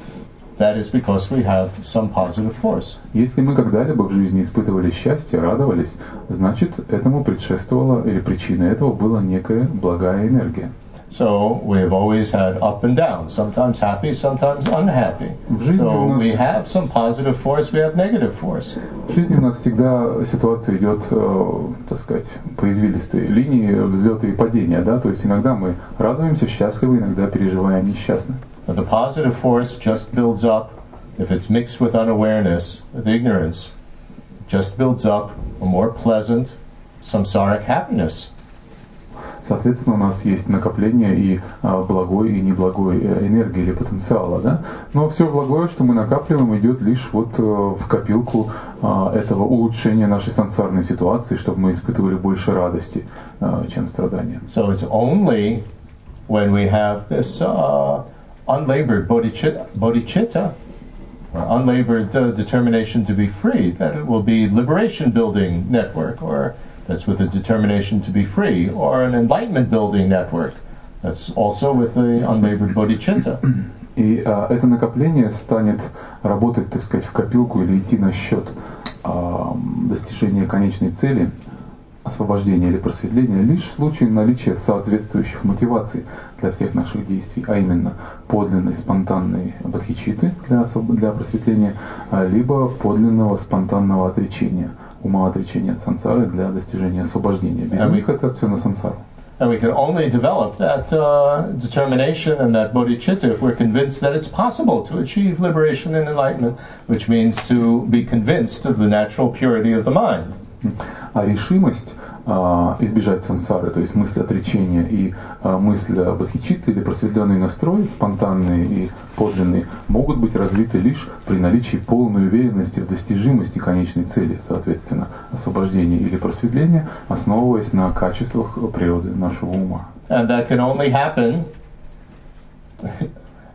that is because we have some positive force. Если мы когда-либо в жизни испытывали счастье, радовались, значит, этому предшествовала или причиной этого была некая благая энергия. So we have always had up and down, sometimes happy, sometimes unhappy. So нас- we have some positive force, we have negative force. В жизни у нас всегда ситуация идет, э, так сказать, по извилистой линии взлета и падения, да, то есть иногда мы радуемся, счастливы, иногда переживаем несчастно. The positive force just builds up, if it's mixed with unawareness, with ignorance, just builds up a more pleasant samsaric happiness. Соответственно, у нас есть накопление и а, благой, и неблагой э, энергии или потенциала, да. Но все благое, что мы накапливаем, идет лишь вот э, в копилку а, этого улучшения нашей сансарной ситуации, чтобы мы испытывали больше радости, а, чем страдания. So it's only when we have this uh, unlabored bodhicitta, bodhicitta or unlabored uh, determination to be free that it will be liberation building network or that's with a determination to be free or an enlightenment building network that's also with the unlabored bodhicitta. <clears throat> И а, это накопление станет работать, так сказать, в копилку или идти на счет а, достижения конечной цели, освобождения или просветления, лишь в случае наличия соответствующих мотиваций для всех наших действий, а именно подлинной спонтанной бодхичиты для, освоб- для просветления, а, либо подлинного спонтанного отречения, ума отречения от сансары для достижения освобождения. Без А них это все на сансару. And we can only develop that uh, determination and that bodhicitta if we're convinced that it's possible to achieve liberation and enlightenment, which means to be convinced of the natural purity of the mind. А решимость а, избежать сансары, то есть мысль отречения и а, мысль бодхичитты или просветленный настрой, спонтанные и подлинные, могут быть развиты лишь при наличии полной уверенности в достижимости конечной цели, соответственно, освобождения или просветления, основываясь на качествах природы нашего ума. And that can only happen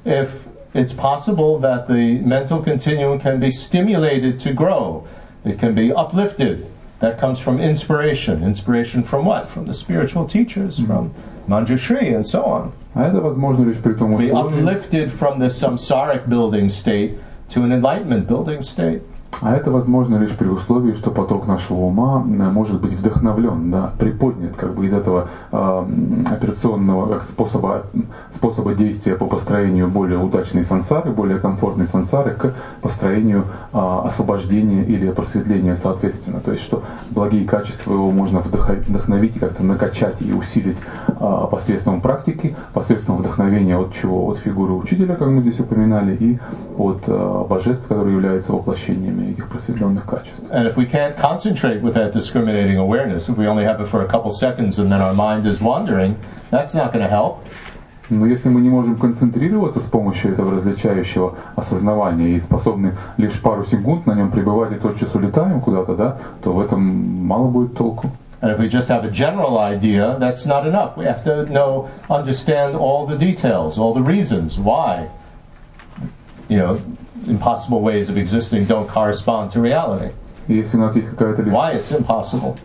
if it's possible that the mental continuum can be stimulated to grow. It can be uplifted. That comes from inspiration. Inspiration from what? From the spiritual teachers, from Manjushri and so on. А это возможно лишь при том Be условии, uplifted from this samsaric building state to an enlightenment building state. А это возможно лишь при условии, что поток нашего ума э, может быть вдохновлен, да, приподнят как бы из этого э, операционного способа, способа действия по построению более удачной сансары, более комфортной сансары к построению э, освобождения или просветления соответственно. То есть, что благие качества его можно вдохновить и как-то накачать и усилить э, посредством практики, посредством вдохновения от чего? От фигуры учителя, как мы здесь упоминали, и от э, божеств, которые являются воплощениями этих просветленных качеств. And if we can't concentrate with that discriminating awareness, if we only have it for a couple seconds and then our mind is wandering, that's not going to help. Но если мы не можем концентрироваться с помощью этого различающего осознавания и способны лишь пару секунд на нем пребывать и тотчас улетаем куда-то, да, то в этом мало будет толку. And if we just have a general idea, that's not enough. We have to know, understand all the details, all the reasons why, you know, impossible ways of existing don't correspond to reality. Если у нас есть какая-то лишь, Why it's impossible.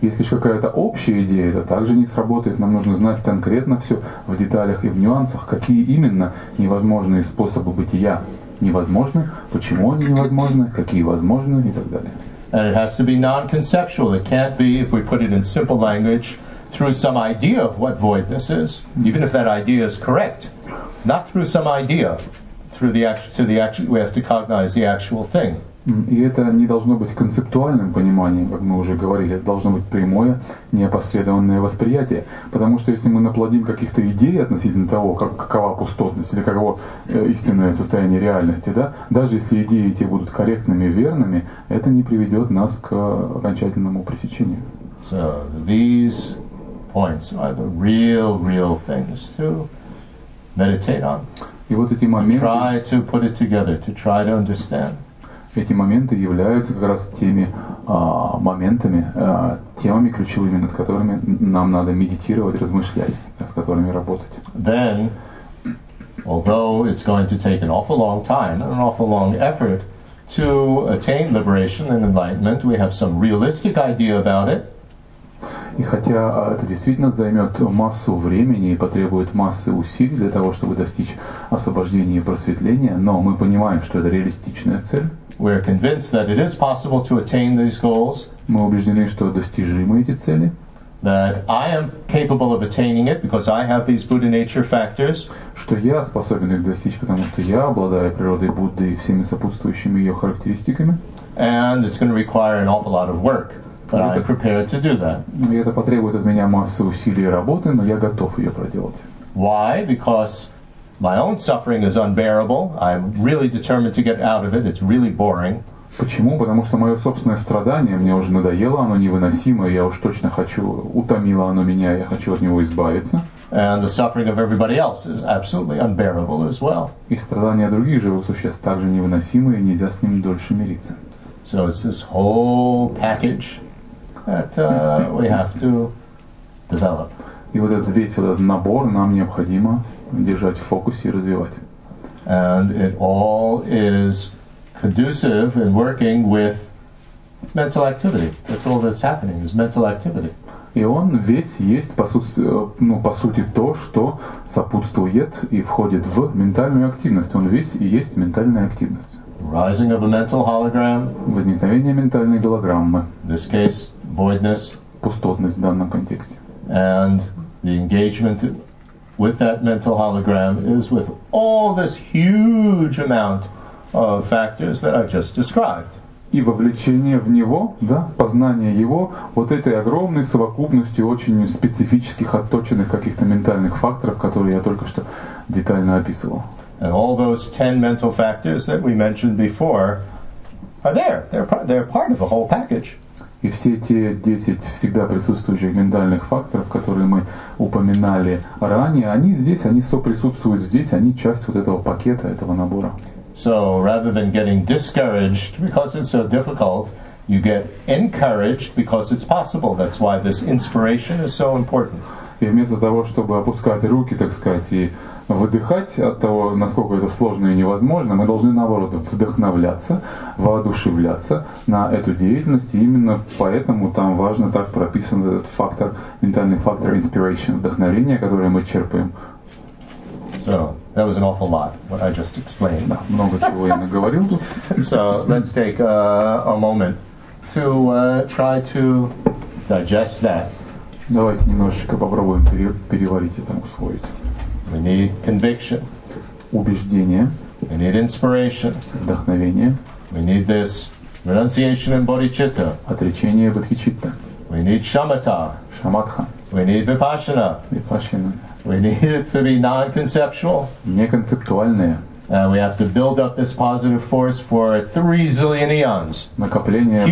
если лишь какая-то общая идея, это также не сработает. Нам нужно знать конкретно все в деталях и в нюансах, какие именно невозможные способы бытия невозможны, почему они невозможны, какие возможны и так далее. And it has to be non-conceptual. It can't be, if we put it in simple language, through some idea of what voidness is, even if that idea is correct. Not through some idea. Through the act, to the act, we have to cognize the actual thing. И это не должно быть концептуальным пониманием, как мы уже говорили, это должно быть прямое, неопосредованное восприятие. Потому что если мы наплодим каких-то идей относительно того, как, какова пустотность или каково э, истинное состояние реальности, да, даже если идеи эти будут корректными и верными, это не приведет нас к окончательному пресечению. So these points are the real, real things to meditate on. И вот эти моменты, Try to put it together, to try to understand. эти моменты являются как раз теми а, моментами, а, темами ключевыми, над которыми нам надо медитировать, размышлять, с которыми работать. then, although it's going to take an awful long time and an awful long effort to attain liberation and enlightenment, we have some realistic idea about it. И хотя а, это действительно займет массу времени и потребует массы усилий для того, чтобы достичь освобождения и просветления, но мы понимаем, что это реалистичная цель. We're convinced that it is possible to attain these goals, Мы убеждены, что достижимы эти цели, that I am capable of attaining it because I have these Buddha nature factors, что я способен их достичь, потому что я обладаю природой Будды и всеми сопутствующими ее характеристиками. and it's going to require an awful lot of work. But I'm prepared to do that. И это потребует от меня массы усилий и работы, но я готов ее проделать. Why? Because my own suffering is unbearable. I'm really determined to get out of it. It's really boring. Почему? Потому что мое собственное страдание мне уже надоело, оно невыносимо, я уж точно хочу, утомило оно меня, я хочу от него избавиться. And the suffering of everybody else is absolutely unbearable as well. И страдания других живых существ также невыносимы, и нельзя с ними дольше мириться. So it's this whole package that uh, we have to develop. И вот этот весь этот набор нам необходимо держать в фокусе и развивать. And it all is conducive in working with mental activity. That's all that's happening is mental activity. И он весь есть, по сути, э, ну, по сути, то, что сопутствует и входит в ментальную активность. Он весь и есть ментальная активность. Rising of a mental hologram, Возникновение ментальной голограммы, in this case, voidness, пустотность в данном контексте. and the engagement with that mental hologram is with all this huge amount of factors that I've just described. И вовлечение в него, да, познание его вот этой огромной совокупностью очень специфических, отточенных каких-то ментальных факторов, которые я только что детально описывал. And all those 10 mental factors that we mentioned before are there. They're, par- they're part of the whole package. И все те 10 всегда присутствующих ментальных факторов, которые мы упоминали ранее, они здесь, они соприсутствуют здесь, они часть вот этого пакета, этого набора. So rather than getting discouraged because it's so difficult, you get encouraged because it's possible. That's why this inspiration is so important. И вместо того, чтобы опускать руки, так сказать, и выдыхать от того, насколько это сложно и невозможно, мы должны, наоборот, вдохновляться, воодушевляться на эту деятельность. И именно поэтому там важно так прописан этот фактор, ментальный фактор inspiration, вдохновения, которое мы черпаем. So, that was an awful lot, what I just explained. Да, много чего я наговорил тут. So, let's take uh, a moment to uh, try to digest that. Давайте немножечко попробуем пере- переварить это, усвоить. We need conviction. Убеждение, We need inspiration. вдохновение, We need this renunciation in bodhicitta. отречение бодхичитта, We need shamatha. шаматха, We need vipassana. випашина, We need it to be non-conceptual. неконцептуальное, And we have to build up this positive force for three zillion eons. накопление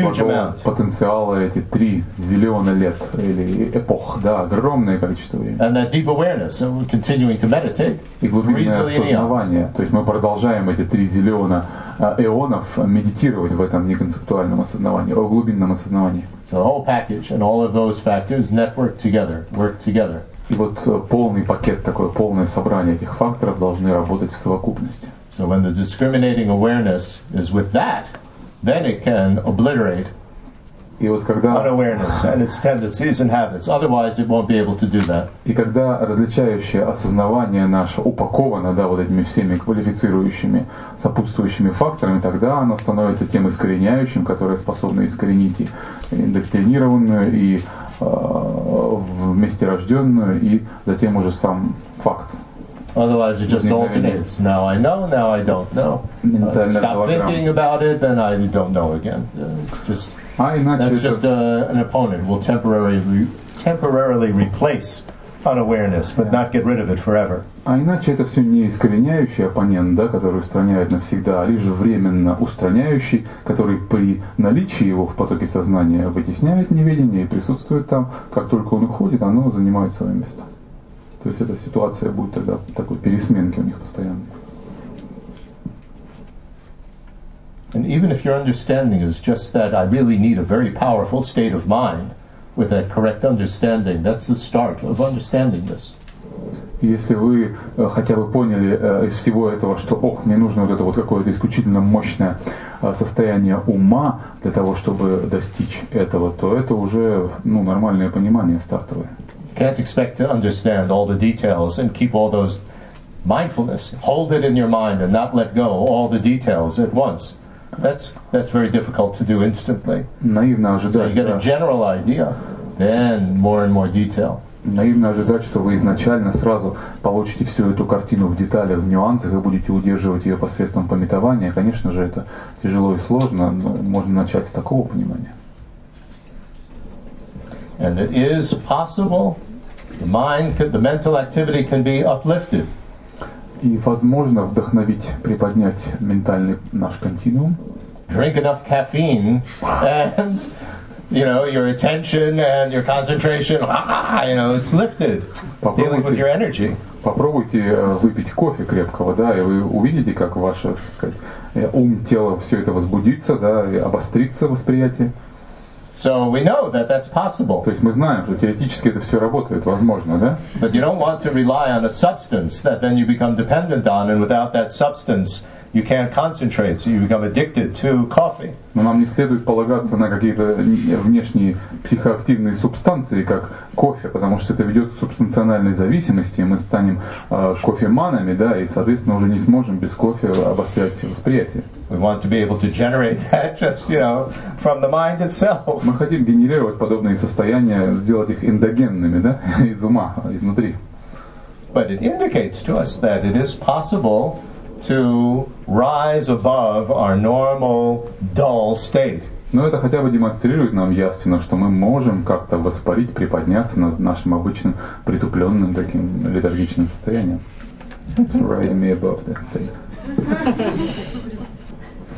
потенциала эти три зеленых лет или эпох, да, огромное количество времени. And that deep awareness, and we're continuing to meditate. И глубинное осознавание. То есть мы продолжаем эти три зелена а, эонов медитировать в этом неконцептуальном осознавании, о глубинном осознавании. So the whole package and all of those factors network together, work together. И вот э, полный пакет, такое полное собрание этих факторов должны работать в совокупности. So when the discriminating awareness is with that, then it can obliterate И вот когда, unawareness and its tendencies and habits. Otherwise, it won't be able to do that. и когда различающее осознавание наше упаковано да, вот этими всеми квалифицирующими, сопутствующими факторами, тогда оно становится тем искореняющим, которое способно искоренить и индоктринированную, и э, вместе рожденную, и затем уже сам факт. Otherwise, it just alternates. Now I know, now I don't know. Ментальная stop thinking about it, then I don't know again. It's just А иначе that's just uh, an opponent. Will temporarily temporarily replace unawareness, but not get rid of it forever. А иначе это все не искореняющий оппонент, да, который устраняет навсегда, а лишь временно устраняющий, который при наличии его в потоке сознания вытесняет неведение и присутствует там. Как только он уходит, оно занимает свое место. То есть эта ситуация будет тогда такой пересменки у них постоянной. And even if your understanding is just that I really need a very powerful state of mind with that correct understanding, that's the start of understanding this. И Если вы э, хотя бы поняли э, из всего этого, что ох, мне нужно вот это вот какое-то исключительно мощное э, состояние ума для того, чтобы достичь этого, то это уже ну, нормальное понимание стартовое. Can't expect to understand all the details and keep all those mindfulness. Hold it in your mind and not let go all the details at once. That's that's very difficult to do instantly. Наивно So you ожидать, get a general idea, then more and more detail. наивно ожидать, что вы изначально сразу получите всю эту картину в деталях, в нюансах и будете удерживать ее посредством пометования. Конечно же, это тяжело и сложно, но можно начать с такого понимания. And it is possible. The mind, could, the mental activity can be uplifted. И возможно вдохновить, приподнять ментальный наш континуум, Drink enough caffeine, and you know your attention and your concentration. You know it's lifted. Dealing with your energy. Попробуйте э, выпить кофе крепкого, да, и вы увидите, как ваше, так сказать, э, ум, тело, все это возбудится, да, и обострится восприятие. So we know that that's possible. То есть мы знаем, что теоретически это все работает, возможно, да? But you don't want to rely on a substance that then you become dependent on, and without that substance, you can't concentrate, so you become addicted to coffee. Но нам не следует полагаться на какие-то внешние психоактивные субстанции, как кофе, потому что это ведет к субстанциональной зависимости, и мы станем э, кофеманами, да, и, соответственно, уже не сможем без кофе обострять восприятие. <laughs> Just, you know. Мы хотим генерировать подобные состояния, сделать их эндогенными, да, <laughs> из ума, изнутри. But it indicates to us that it is possible to rise above our normal dull state. Но это хотя бы демонстрирует нам явственно, что мы можем как-то воспарить, приподняться над нашим обычным притупленным таким летаргичным состоянием. To rise me above that state.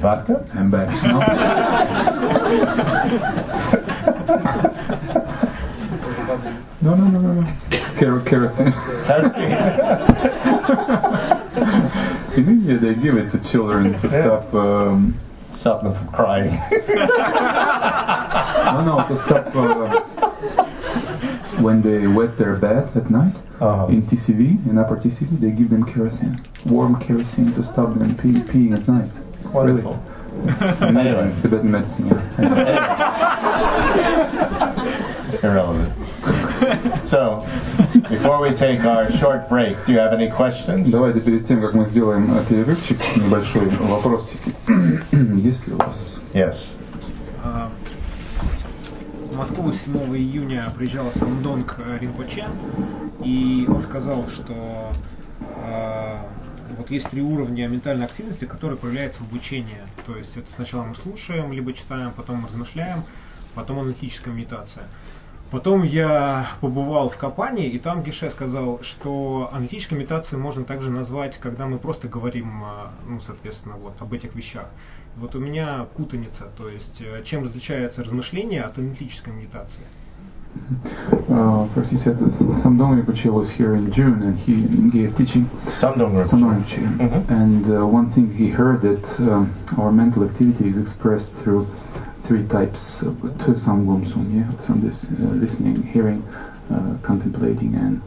Vodka? I'm back. No? No, no, no, no, no. Ker- kerosene. Kerosene. <laughs> In India, they give it to children to stop. Um, Stop them from crying. <laughs> no, no, to stop uh, when they wet their bed at night. Uh-huh. In TCV, in upper TCV, they give them kerosene, warm kerosene to stop them pee- peeing at night. Wonderful. Really? Anyway. Tibetan medicine. Yeah. <laughs> Irrelevant. <laughs> So, before we take our short break, do you have any questions? Давайте перед тем, как мы сделаем перерывчик, небольшой вопросик. <clears throat> Есть ли у вас? Yes. А, В Москву 7 июня приезжал Самдонг Ринпоче, и он сказал, что э, вот есть три уровня ментальной активности, которые проявляются в обучении. То есть это сначала мы слушаем, либо читаем, потом мы размышляем, потом аналитическая медитация. Потом я побывал в Капане, и там Гише сказал, что аналитической медитацией можно также назвать, когда мы просто говорим, а, ну, соответственно, вот об этих вещах. Вот у меня путаница, то есть э, чем различается размышление от аналитической медитации. Uh, first he said Samdong Rinpoche was here in June and he gave teaching Samdong Rinpoche. Samdong Rinpoche. Mhm. And uh, one thing he heard that um, our mental activity is expressed through three types of Tösam Gumsum, yeah, from this uh, listening, hearing, uh, contemplating and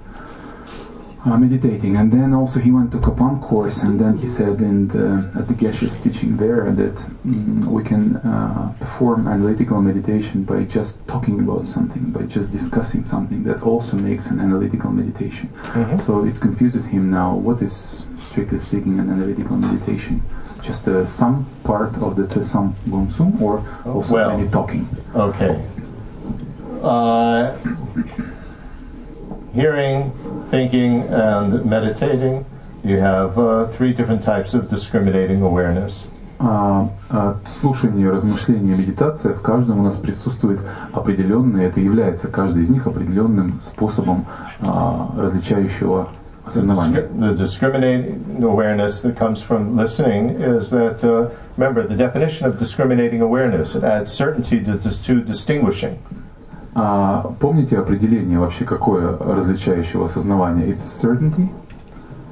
uh, meditating. And then also he went to Kapan course and then he said in the, at the Geshe's teaching there that mm, we can uh, perform analytical meditation by just talking about something, by just discussing something that also makes an analytical meditation. Mhm. So it confuses him now. What is, strictly speaking, an analytical meditation? Just uh, some part of the Tösam Gumsum or also Well- any talking? Okay. Uh, hearing, thinking, and meditating, you have uh, three different types of discriminating awareness. А, а, слушание, размышление, медитация в каждом у нас присутствует определенный, это является каждый из них определенным способом а, различающего The, осознавания. discri- the discriminating awareness that comes from listening is that, uh, remember, the definition of discriminating awareness, it adds certainty to, to distinguishing. А, помните определение вообще какое различающего осознавания? It's certainty.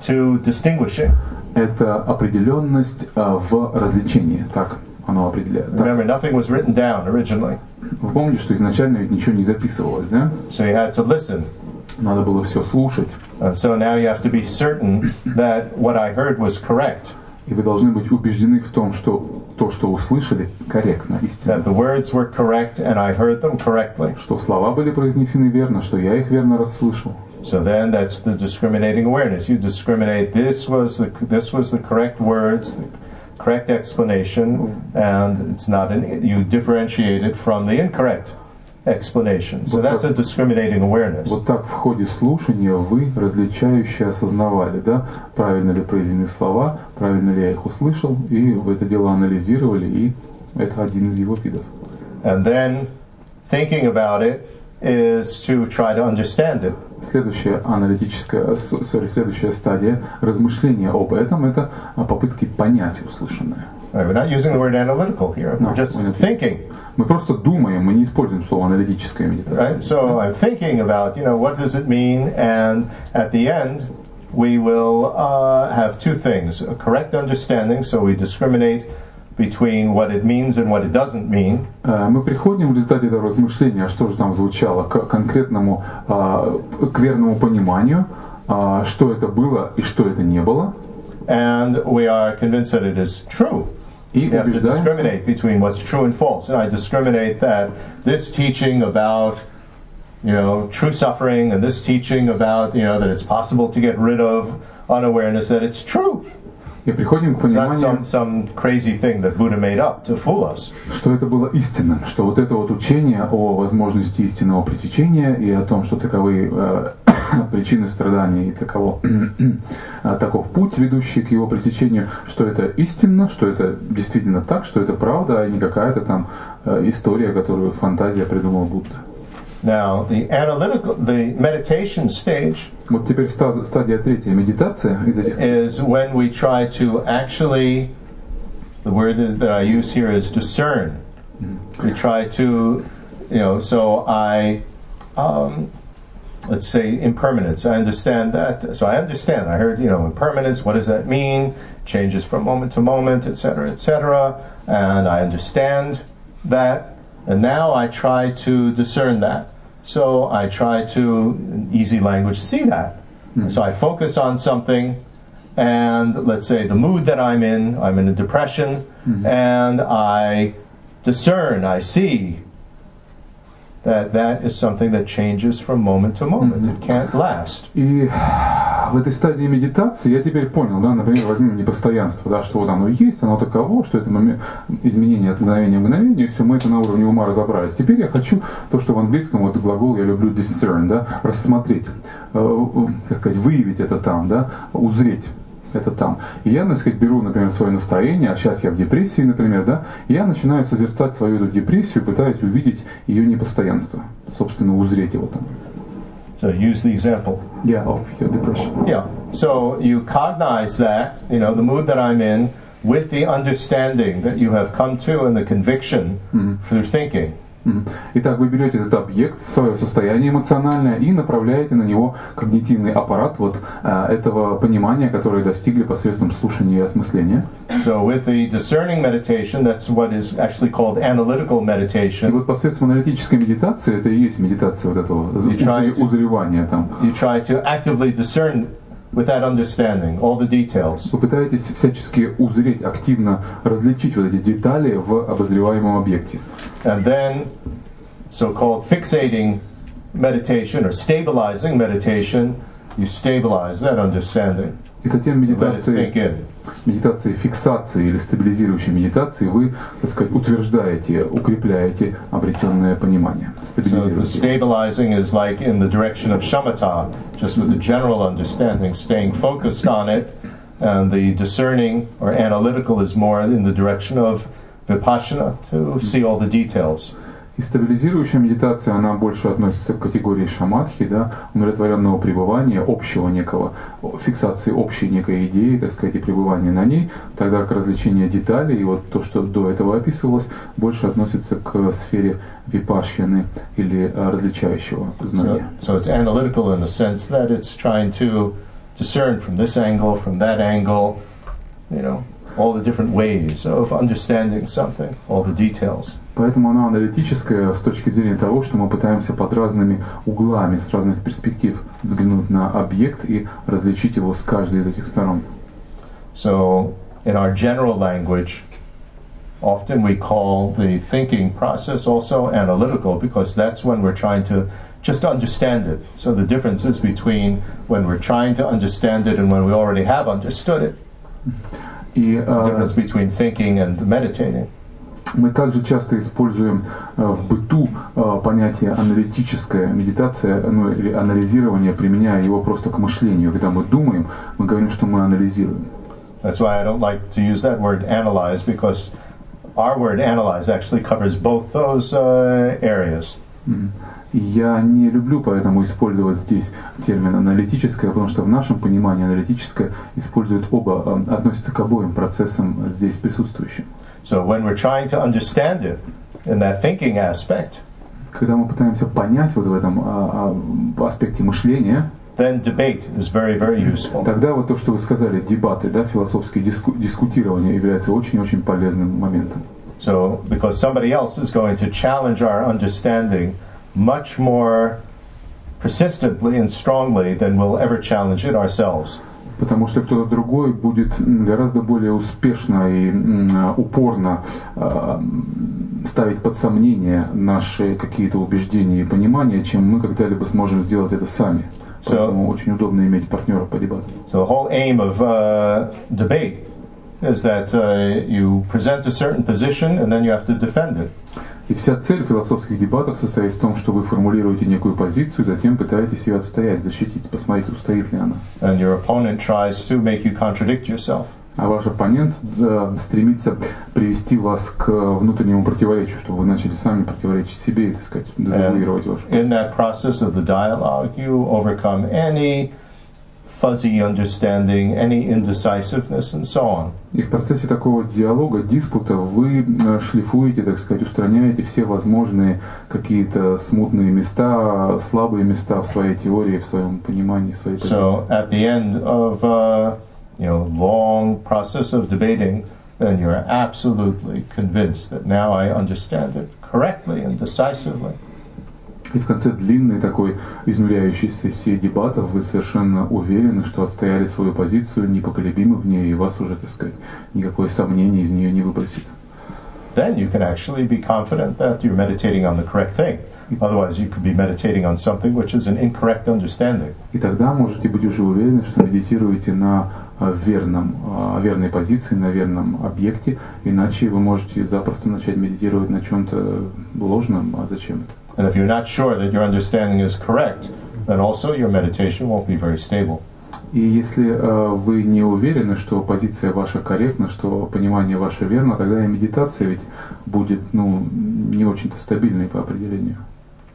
To distinguishing. Это определенность а, в различении. Так оно определяет. Так. Remember, nothing was written down originally, Вы помните, что изначально ведь ничего не записывалось, да? so you had to listen. Надо было все слушать. And so now you have to be certain that what I heard was correct, И вы должны быть убеждены в том, что то, что услышали, корректно, that истинно. the words were correct and I heard them correctly. Что слова были произнесены верно, что я их верно расслышал. So then that's the discriminating awareness. You discriminate this was the this was the correct words, the correct explanation, and it's not an you differentiate it from the incorrect Explanation. So that's a discriminating awareness. Вот так в ходе слушания вы различающе осознавали, да, правильно ли произнесены слова, правильно ли я их услышал, и вы это дело анализировали, и это один из его видов. And then thinking about it is to try to understand it. Следующая аналитическая, sorry, следующая стадия размышления об этом – это а, попытки понять услышанное. Right, we're not using the word analytical here. No, We're just we're not. thinking. Мы просто думаем, мы не используем слово аналитическая медитация. Right? So I'm thinking about, you know, what does it mean? And at the end, we will uh, have two things a correct understanding, so we discriminate between what it means and what it doesn't mean. Э, Мы приходим в результате этого размышления, что же там звучало, к конкретному, а, к верному пониманию, а, что это было и что это не было, And we are convinced that it is true. и You have to убеждаемся, discriminate between what's true and false. And I discriminate that this teaching about, you know, true suffering and this teaching about, you know, that it's possible to get rid of unawareness, that it's true. и приходим к It's not пониманию, some, some crazy thing that Buddha made up to fool us. что это было истинным, что вот это вот учение о возможности истинного пресечения и о том, что таковы э, <coughs> причины страданий и таково, э, <coughs> таков путь, ведущий к его пресечению, что это истинно, что это действительно так, что это правда, а не какая-то там э, история, которую фантазия придумал Будда. Now, the analytical, the meditation stage Вот теперь ста- стадия третья, медитация из этих is when we try to actually, the word that I use here is discern. We try to you know, so I, um, let's say impermanence. I understand that. So I understand. I heard, you know, impermanence. What does that mean? Changes from moment to moment, etc., cetera, et cetera. And I understand that. And now I try to discern that. So I try to, in easy language, see that. Hmm. So I focus on something, and let's say the mood that I'm in, I'm in a depression, hmm. and I discern, I see that that is something that changes from moment to moment. It can't last. И в этой стадии медитации я теперь понял, да, например, возьмем непостоянство, да, что вот оно есть, оно таково, что это момент, изменение от мгновения к мгновению, все, мы это на уровне ума разобрались. Теперь я хочу то, что в английском, вот глагол я люблю discern, да, рассмотреть, э, как сказать, выявить это там, да, узреть это там. И я, так сказать, беру, например, свое настроение, а сейчас я в депрессии, например, да, и я начинаю созерцать свою эту депрессию, пытаюсь увидеть ее непостоянство, собственно, узреть его там. So use the example. Yeah, of your depression. Yeah. So you cognize that, you know, the mood that I'm in with the understanding that you have come to and the conviction through thinking. Итак, вы берете этот объект, свое состояние эмоциональное и направляете на него когнитивный аппарат вот а, этого понимания, которое достигли посредством слушания и осмысления. So with the discerning meditation, that's what is actually called analytical И meditation. вот посредством аналитической медитации, это и есть медитация вот этого узревания там. You try to actively discern with that understanding all the details. Вы пытаетесь всячески узреть, активно различить вот эти детали в обозреваемом объекте. And then so-called fixating meditation or stabilizing meditation, you stabilize that understanding. И затем You let it sink медитации, in. медитации фиксации или стабилизирующей медитации вы, так сказать, утверждаете, укрепляете обретенное понимание, So the стабилизируете. stabilizing is like in the direction of shamatha, just with the general understanding, staying focused on it, and the discerning or analytical is more in the direction of vipassana to see all the details. И стабилизирующая медитация, она больше относится к категории шаматхи, да, умиротворенного пребывания, общего некого, фиксации общей некой идеи, так сказать, и пребывания на ней, тогда к развлечению деталей, и вот то, что до этого описывалось, больше относится к сфере випашьяны или а, различающего So, знания. so know, all the different ways of understanding something, all the details. Поэтому она аналитическая с точки зрения того, что мы пытаемся под разными углами, с разных перспектив взглянуть на объект и различить его с каждой из этих сторон. So, in our general language, often we call the thinking process also analytical because that's when we're trying to just understand it. So, the differences between when we're trying to understand it and when we already have understood it, И the э, difference between thinking and meditating. Мы также часто используем э, в быту э, понятие аналитическая медитация, ну или анализирование, применяя его просто к мышлению. Когда мы думаем, мы говорим, что мы анализируем. That's why I don't like to use that word analyze because our word analyze actually covers both those uh, areas. Я не люблю поэтому использовать здесь термин аналитическое, потому что в нашем понимании аналитическое использует оба, э, относится к обоим процессам здесь присутствующим. So when we're trying to understand it in that thinking aspect, Когда мы пытаемся понять вот в этом а, а, аспекте мышления, then debate is very, very useful. тогда вот то, что вы сказали, дебаты, да, философские диску- дискутирования является очень-очень полезным моментом. So because somebody else is going to challenge our understanding much more persistently and strongly than we'll ever challenge it ourselves. Потому что кто-то другой будет гораздо более успешно и упорно а, ставить под сомнение наши какие-то убеждения и понимания, чем мы когда-либо сможем сделать это сами. Поэтому очень удобно иметь партнера по дебатам. So the whole aim of uh, debate is that uh, you present a certain position and then you have to defend it. И вся цель философских дебатов состоит в том, что вы формулируете некую позицию, затем пытаетесь ее отстоять, защитить, посмотреть, устоит ли она. And your opponent tries to make you contradict yourself. А ваш оппонент э, стремится привести вас к внутреннему противоречию, чтобы вы начали сами противоречить себе и, так сказать, дезавуировать вашу. in that process of the dialogue, you overcome any fuzzy understanding, any indecisiveness, and so on. И в процессе такого диалога, диспута, вы э, шлифуете, так сказать, устраняете все возможные какие-то смутные места, слабые места в своей теории, в своем понимании, в своей позиции. So at the end of uh, you know long process of debating, then you're absolutely convinced that now I understand it correctly and decisively. И в конце длинной такой изнуряющей сессии дебатов вы совершенно уверены, что отстояли свою позицию, непоколебимы в ней, и вас уже, так сказать, никакое сомнение из нее не выбросит. Then you can actually be confident that you're meditating on the correct thing. Otherwise, you could be meditating on something which is an incorrect understanding. И тогда можете быть уже уверены, что медитируете на э, верном, э, верной позиции, на верном объекте, иначе вы можете запросто начать медитировать на чем-то ложном, а зачем это? And if you're not sure that your understanding is correct, then also your meditation won't be very stable. И если э, вы не уверены, что позиция ваша корректна, что понимание ваше верно, тогда и медитация ведь будет ну, не очень-то стабильной по определению.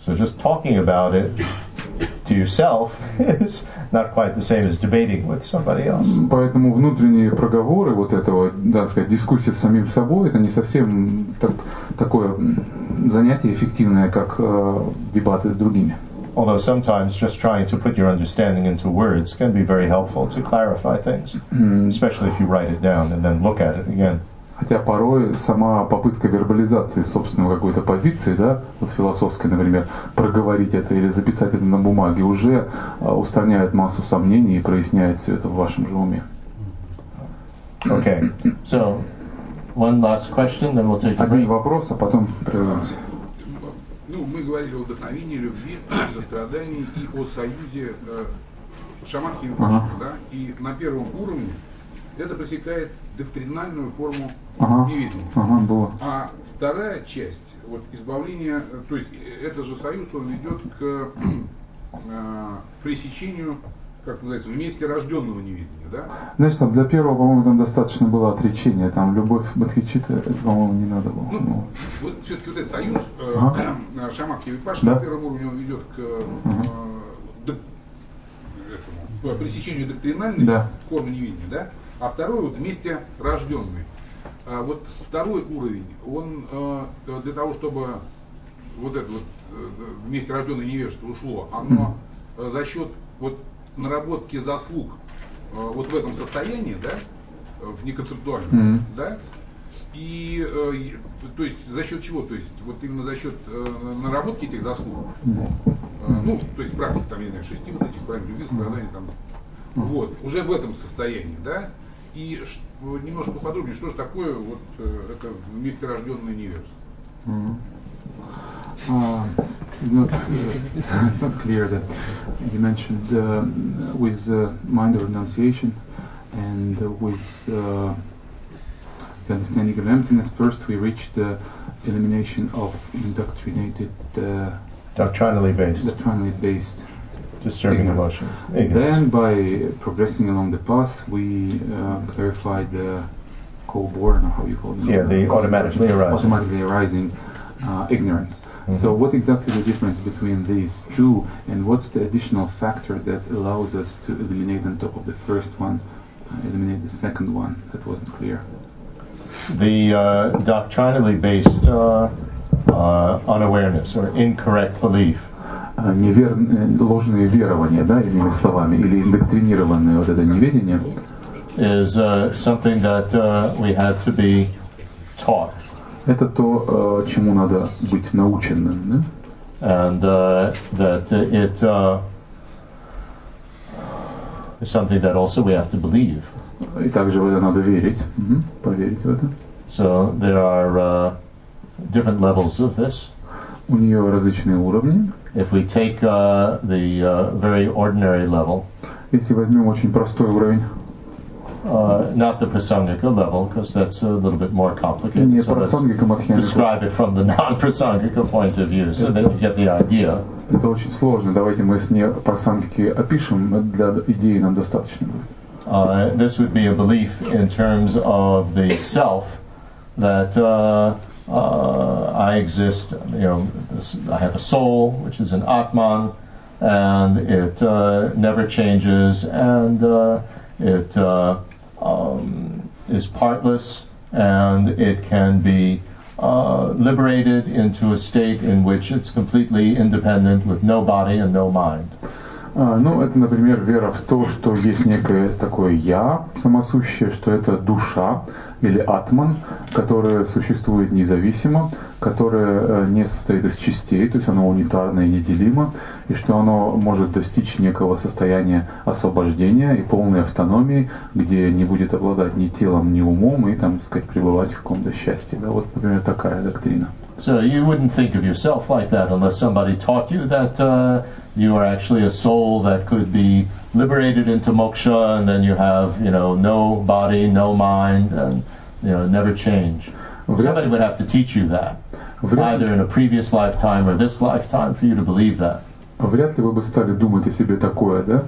So just talking about it to yourself <laughs> is not quite the same as debating with somebody else. Поэтому внутренние проговоры вот этого, да, сказать, дискуссия с самим собой, это не совсем так, такое м, занятие эффективное, как э, дебаты с другими. Although sometimes just trying to put your understanding into words can be very helpful to clarify things, especially if you write it down and then look at it again. Хотя порой сама попытка вербализации собственной какой-то позиции, да, вот философской, например, проговорить это или записать это на бумаге, уже а, устраняет массу сомнений и проясняет все это в вашем же уме. Okay, so one last question, then we'll take Один вопрос, а потом прервемся. Ну, мы говорили о вдохновении, любви, <coughs> сострадании и о союзе э, шаманки и Ага. да? И на первом уровне это пресекает доктринальную форму Ага, неведения. ага, было. А вторая часть, вот избавление, э, то есть э, этот же союз, он ведет к э, пресечению, как называется, вместе рожденного неведения, да? Знаешь, там для первого, по-моему, там достаточно было отречения, там любовь Бодхичита, это, по-моему, не надо было. Ну, Ну, вот все-таки вот этот союз э, Ага. э, шаманки и випаши Да. на первом уровне он ведет к э, Ага. док- этому, к пресечению доктринальной Да. формы неведения, да? А второй вот вместе рожденный. А вот второй уровень, он э, для того, чтобы вот это вот э, вместе рожденное невежество ушло, оно э, за счет вот наработки заслуг вот в этом состоянии, да, в неконцептуальном, Мгм. да, и э, то есть за счет чего? То есть вот именно за счет э, наработки этих заслуг. Э, ну, то есть практика там, я не знаю, шести вот этих правил любви, страдания там. Вот, уже в этом состоянии, да? И немножко поподробнее, что же такое вот э, это вместе рожденное невежество? Мгм. Uh, not, uh, it's not clear that you mentioned uh, with uh, mind of renunciation and uh, with uh, the understanding of emptiness. First, we reach the elimination of indoctrinated, uh, Doctrinally based, doctrinally based. Disturbing ignorance. emotions. Ignorance. Then, by progressing along the path, we uh, clarify the co-born, or how you call it? Yeah, the automatically arising. automatically arising uh, ignorance. Mhm. So, what exactly is the difference between these two, and what's the additional factor that allows us to eliminate on top of the first one, uh, eliminate the second one? That wasn't clear. the uh, doctrinally based uh, uh, unawareness or incorrect belief А, невер- э, ложные верования, да, иными словами, или индоктринированное вот это неведение, is uh, something that uh, we had to be taught. это то, э, чему надо быть наученным, and uh, that it uh, is something that also we have to believe. да? И также в это надо верить, Мгм, поверить в это. So there are uh, different levels of this. У нее различные уровни. If we take uh, the uh, very ordinary level, Если возьмем очень простой уровень, uh, not the prasangika level, because that's a little bit more complicated. не So let's прасангика Мадхьяна, describe it from the non-prasangika point of view, so that you get the idea. это очень сложно. Давайте мы с не прасангики опишем, для идеи нам достаточно будет. Uh, this would be a belief in terms of the self that uh, uh, I exist. You know, this, I have a soul, which is an atman, and it uh, never changes, and uh, it uh, um, is partless, and it can be uh, liberated into a state in which it's completely independent with no body and no mind. А, Ну, это, например, вера в то, что есть некое такое «я» самосущее, что это душа или атман, которое существует независимо, которое э, не состоит из частей, то есть оно унитарно и неделимо, и что оно может достичь некого состояния освобождения и полной автономии, где не будет обладать ни телом, ни умом, и там, так сказать, пребывать в каком-то счастье. Да? Вот, например, такая доктрина. So you wouldn't think of yourself like that unless somebody taught you that uh, you are actually a soul that could be liberated into moksha, and then you have, you know, no body, no mind, and you know, never change. Somebody would have to teach you that, either in a previous lifetime or this lifetime, for you to believe that. Вряд ли вы бы стали думать о себе такое, да,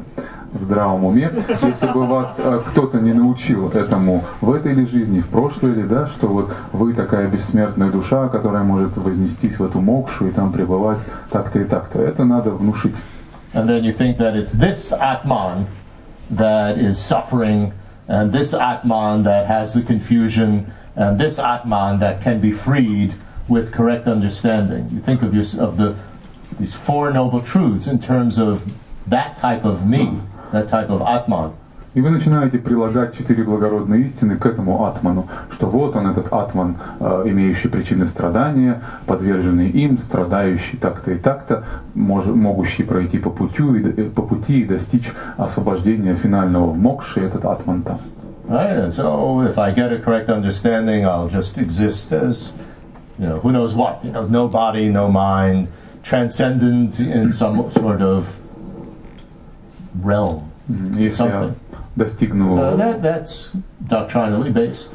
В здравом уме, если бы вас э, кто-то не научил этому в этой ли жизни, в прошлой ли, да, что вот вы такая бессмертная душа, которая может вознестись в эту мокшу и там пребывать так-то и так-то. Это надо внушить. These four noble truths in terms of that type of me, that type of Atman. И вы начинаете прилагать четыре благородные истины к этому атману, что вот он, этот атман, э, имеющий причины страдания, подверженный им, страдающий так-то и так-то, мож, могущий пройти по, путю, и, по пути и достичь освобождения финального в мокше, этот атман там. Right? And so if I get a correct understanding, I'll just exist as, you know, who knows what, you know, no body, no mind, transcendent in some sort of realm. Если я Something. достигну So that, that's doctrinally based.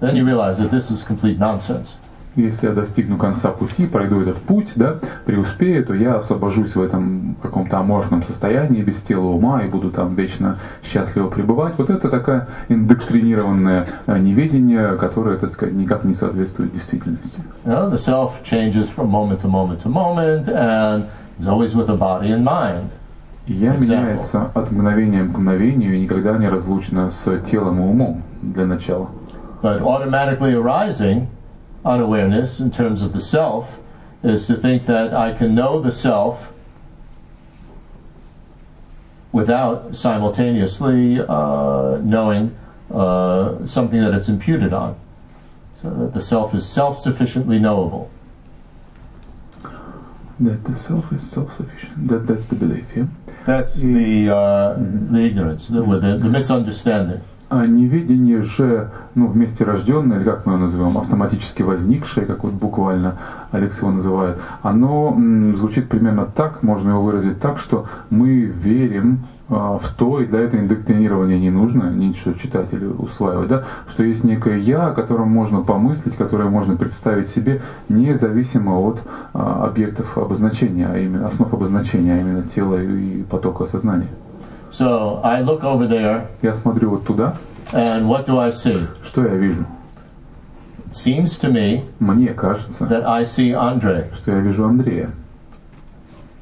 Then you realize that this is complete nonsense. Если я достигну конца пути, пройду этот путь, да, преуспею, то я освобожусь в этом каком-то аморфном состоянии, без тела ума, и буду там вечно счастливо пребывать. Вот это такое индоктринированное э, неведение, которое, так сказать, никак не соответствует действительности. You know, the self changes from moment to moment to moment and is always with a body and mind. И я Example. меняется от мгновения к мгновению и никогда не разлучна с телом и умом для начала. But automatically arising unawareness in terms of the self is to think that I can know the self without simultaneously uh, knowing uh, something that it's imputed on. So that the self is self sufficiently knowable. That the self is self-sufficient. That, that's the belief, yeah? That's the, uh, the ignorance, the, the, the misunderstanding. А неведение же, ну, вместе рожденное, или как мы его называем, автоматически возникшее, как вот буквально Алекс его называет, оно звучит примерно так, можно его выразить так, что мы верим а, в то, и для этого индоктринирования не нужно, ничего читателю усваивать, да, что есть некое «я», о котором можно помыслить, которое можно представить себе, независимо от а, объектов обозначения, а именно основ обозначения, а именно тела и потока сознания. So I look over there, Я смотрю вот туда, and what do I see? что я вижу? It seems to me Мне кажется, that I see Andre. что я вижу Андрея.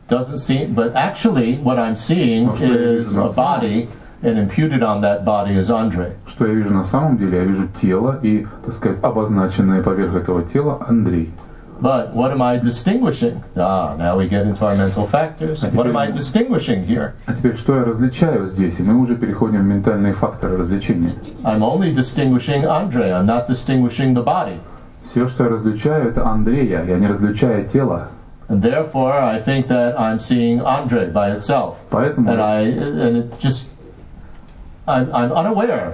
Doesn't seem, but actually, what I'm seeing я is a body, and imputed on that body is Andre. Что я вижу на самом деле? Я вижу тело и, так сказать, обозначенное поверх этого тела Андрей. But what am I distinguishing? Ah, now we get into our mental factors. What am I distinguishing here? А теперь что я различаю здесь? И мы уже переходим в ментальные факторы развлечения. I'm only distinguishing Andre. I'm not distinguishing the body. Все, что я различаю, это Андрея. Я не различаю тело. And therefore, I think that I'm seeing Andre by itself. Поэтому And I, and it just, I'm, I'm unaware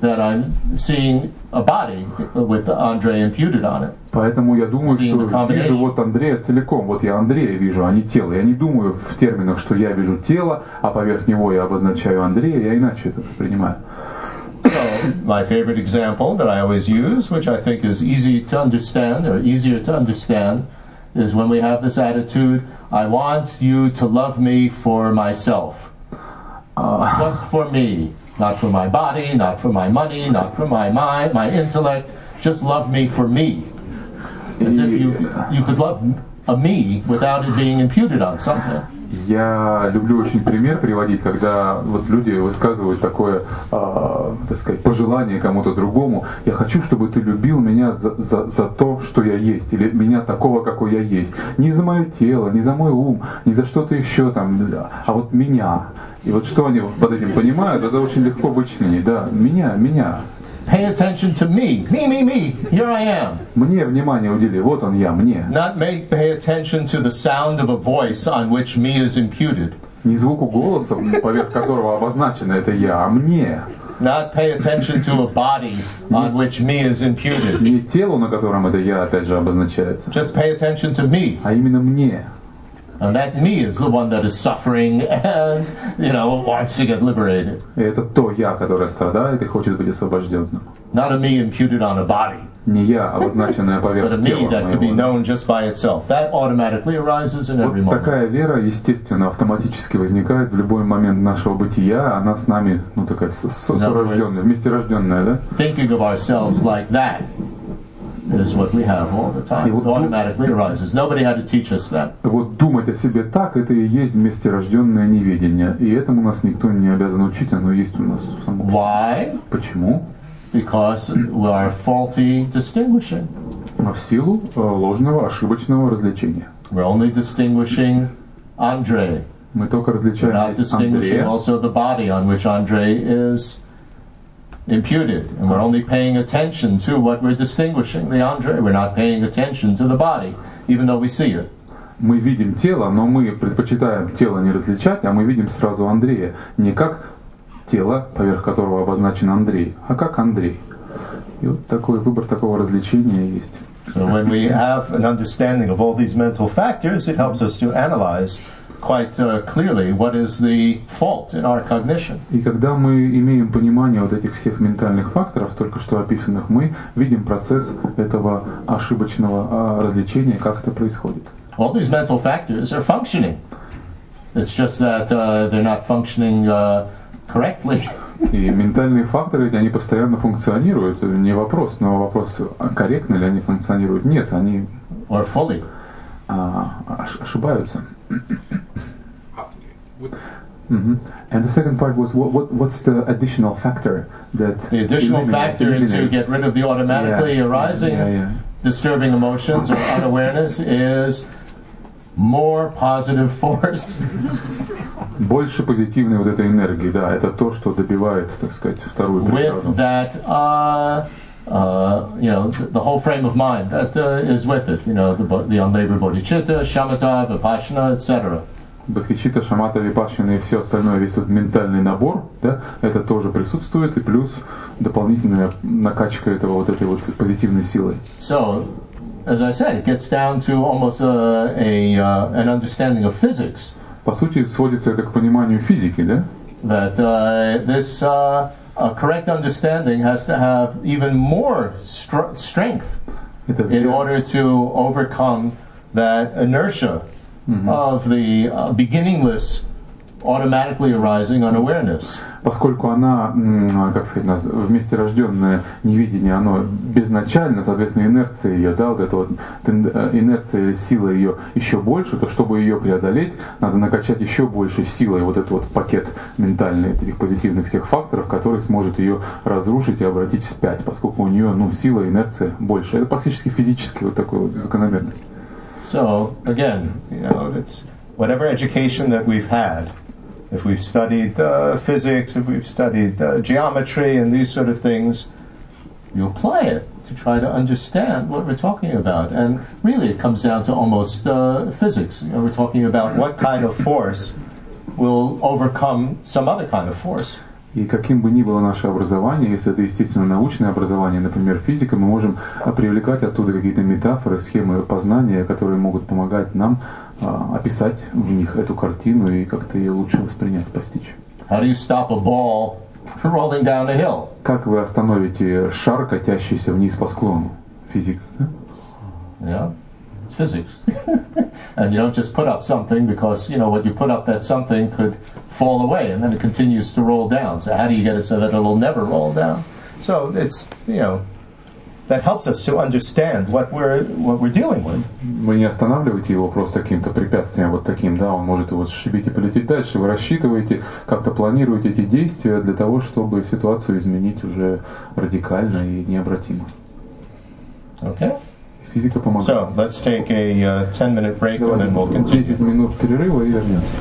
that I'm seeing a body with Andre imputed on it. Поэтому я думаю, Seeing the что combination. вижу вот Андрея целиком. Вот я Андрея вижу, а не тело. Я не думаю в терминах, что я вижу тело, а поверх него я обозначаю Андрея. Я иначе это воспринимаю. So, my favorite example that I always use, which I think is easy to understand or easier to understand, is when we have this attitude, I want you to love me for myself. А, Just for me. Not for my body, not for my money, not for my mind, my intellect. Just love me for me. As if you, you could love a me without it being imputed on something. Я люблю очень пример приводить, когда вот люди высказывают такое, э, так сказать, пожелание кому-то другому. Я хочу, чтобы ты любил меня за, за, за то, что я есть, или меня такого, какой я есть. Не за мое тело, не за мой ум, не за что-то еще там, а вот меня. И вот что они под этим понимают, это очень легко вычленить. Да, меня, меня. Pay attention to me. Me, me, me. Here I am. Мне внимание удели. Вот он я, мне. Not make, pay attention to the sound of a voice on which me is imputed. Не звуку голоса, поверх которого обозначено это я, а мне. Not pay attention to a body on which me is imputed. Не телу, на котором это я опять же обозначается, Just pay attention to me. а именно мне. And that me is the one that is suffering and, you know, wants to get liberated. И это то я, которое страдает и хочет быть освобожденным. Not a me imputed on a body, Не я, обозначенная but a поверх me тела that could be моего. known just by itself. That automatically arises in every Вот moment. такая вера, естественно, автоматически возникает в любой момент нашего бытия. Она с нами, ну такая, сорожденная, вместе рожденная, да? Thinking of ourselves like that is what we have all the time. It automatically arises. Nobody had to teach us that. Вот думать о себе так, это и есть вместе рожденное неведение. И этому нас никто не обязан учить, оно есть у нас само. Why? Почему? Because we are faulty distinguishing. А В силу э, ложного, ошибочного развлечения. We're only distinguishing Andre. Мы только We're различаем not здесь distinguishing Андрея, also the body on which Andre is imputed. And we're only paying attention to what we're distinguishing, the Andre. We're not paying attention to the body, even though we see it. мы видим тело, но мы предпочитаем тело не различать, а мы видим сразу Андрея не как тело, поверх которого обозначен Андрей, а как Андрей. И вот такой выбор такого развлечения есть. So when we have an understanding of all these mental factors, it helps us to analyze quite uh, clearly what is the fault in our cognition. И когда мы имеем понимание вот этих всех ментальных факторов, только что описанных, мы видим процесс этого ошибочного а, развлечения, как это происходит. All these mental factors are functioning. It's just that uh, they're not functioning uh, correctly. <laughs> И ментальные факторы, они постоянно функционируют, не вопрос, но вопрос, а корректно ли они функционируют. Нет, они or fully. а, ош- ошибаются. А, вот Мгм. And the second part was what, what what's the additional factor that The additional eliminates- factor to eliminates- get rid of the automatically Yeah, arising yeah, yeah. disturbing emotions or unawareness is more positive force. <laughs> Больше позитивной вот этой энергии, да, это то, что добивает, так сказать, вторую преграду. with that, uh, uh, you know, th- the whole frame of mind that uh, is with it. You know, the, the unlabored bodhicitta, shamatha, vipassana, etc. Бадхичита, шамата, випашина и все остальное, весь этот ментальный набор, да, это тоже присутствует, и плюс дополнительная накачка этого вот этой вот позитивной силой. So, as I said, it gets down to almost uh, a uh, an understanding of physics По сути, сводится это к пониманию физики, да? that uh, this uh, a correct understanding has to have even more str- strength in order to overcome that inertia mm-hmm. of the uh, beginningless automatically arising unawareness. Поскольку она, м, как сказать, вместе рожденное невидение, оно безначально, соответственно, инерция ее, да, вот эта вот э, инерция сила ее еще больше, то чтобы ее преодолеть, надо накачать еще больше силой вот этот вот пакет ментальный этих позитивных всех факторов, который сможет ее разрушить и обратить вспять, поскольку у нее, ну, сила, инерция больше. Это практически физически вот такой вот закономерность. So again, you know, it's whatever education that we've had. If we've studied uh, physics, if we've studied uh, geometry and these sort of things, you apply it to try to understand what we're talking about. And really, it comes down to almost uh, physics. You know, we're talking about what kind of force will overcome some other kind of force. И каким бы ни было наше образование, если это естественно научное образование, например, физика, мы можем а, привлекать оттуда какие-то метафоры, схемы познания, которые могут помогать нам а, описать в них эту картину и как-то ее лучше воспринять, постичь. How do you stop a ball rolling down a hill? Как вы остановите шар, катящийся вниз по склону? Физика. да? Yeah, it's physics. and you don't just put up something because, you know, what you put up that something could fall away and then it continues to roll down. So how do you get it so that it'll never roll down? So it's, you know, that helps us to understand what we're what we're dealing with. Вы не останавливаете его просто каким-то препятствием вот таким, да, он может его сшибить и полететь дальше. Вы рассчитываете, как-то планируете эти действия для того, чтобы ситуацию изменить уже радикально и необратимо. Okay. Физика помогает. So let's take a uh, 10 minute break and then we'll continue. 10 минут перерыва и вернемся.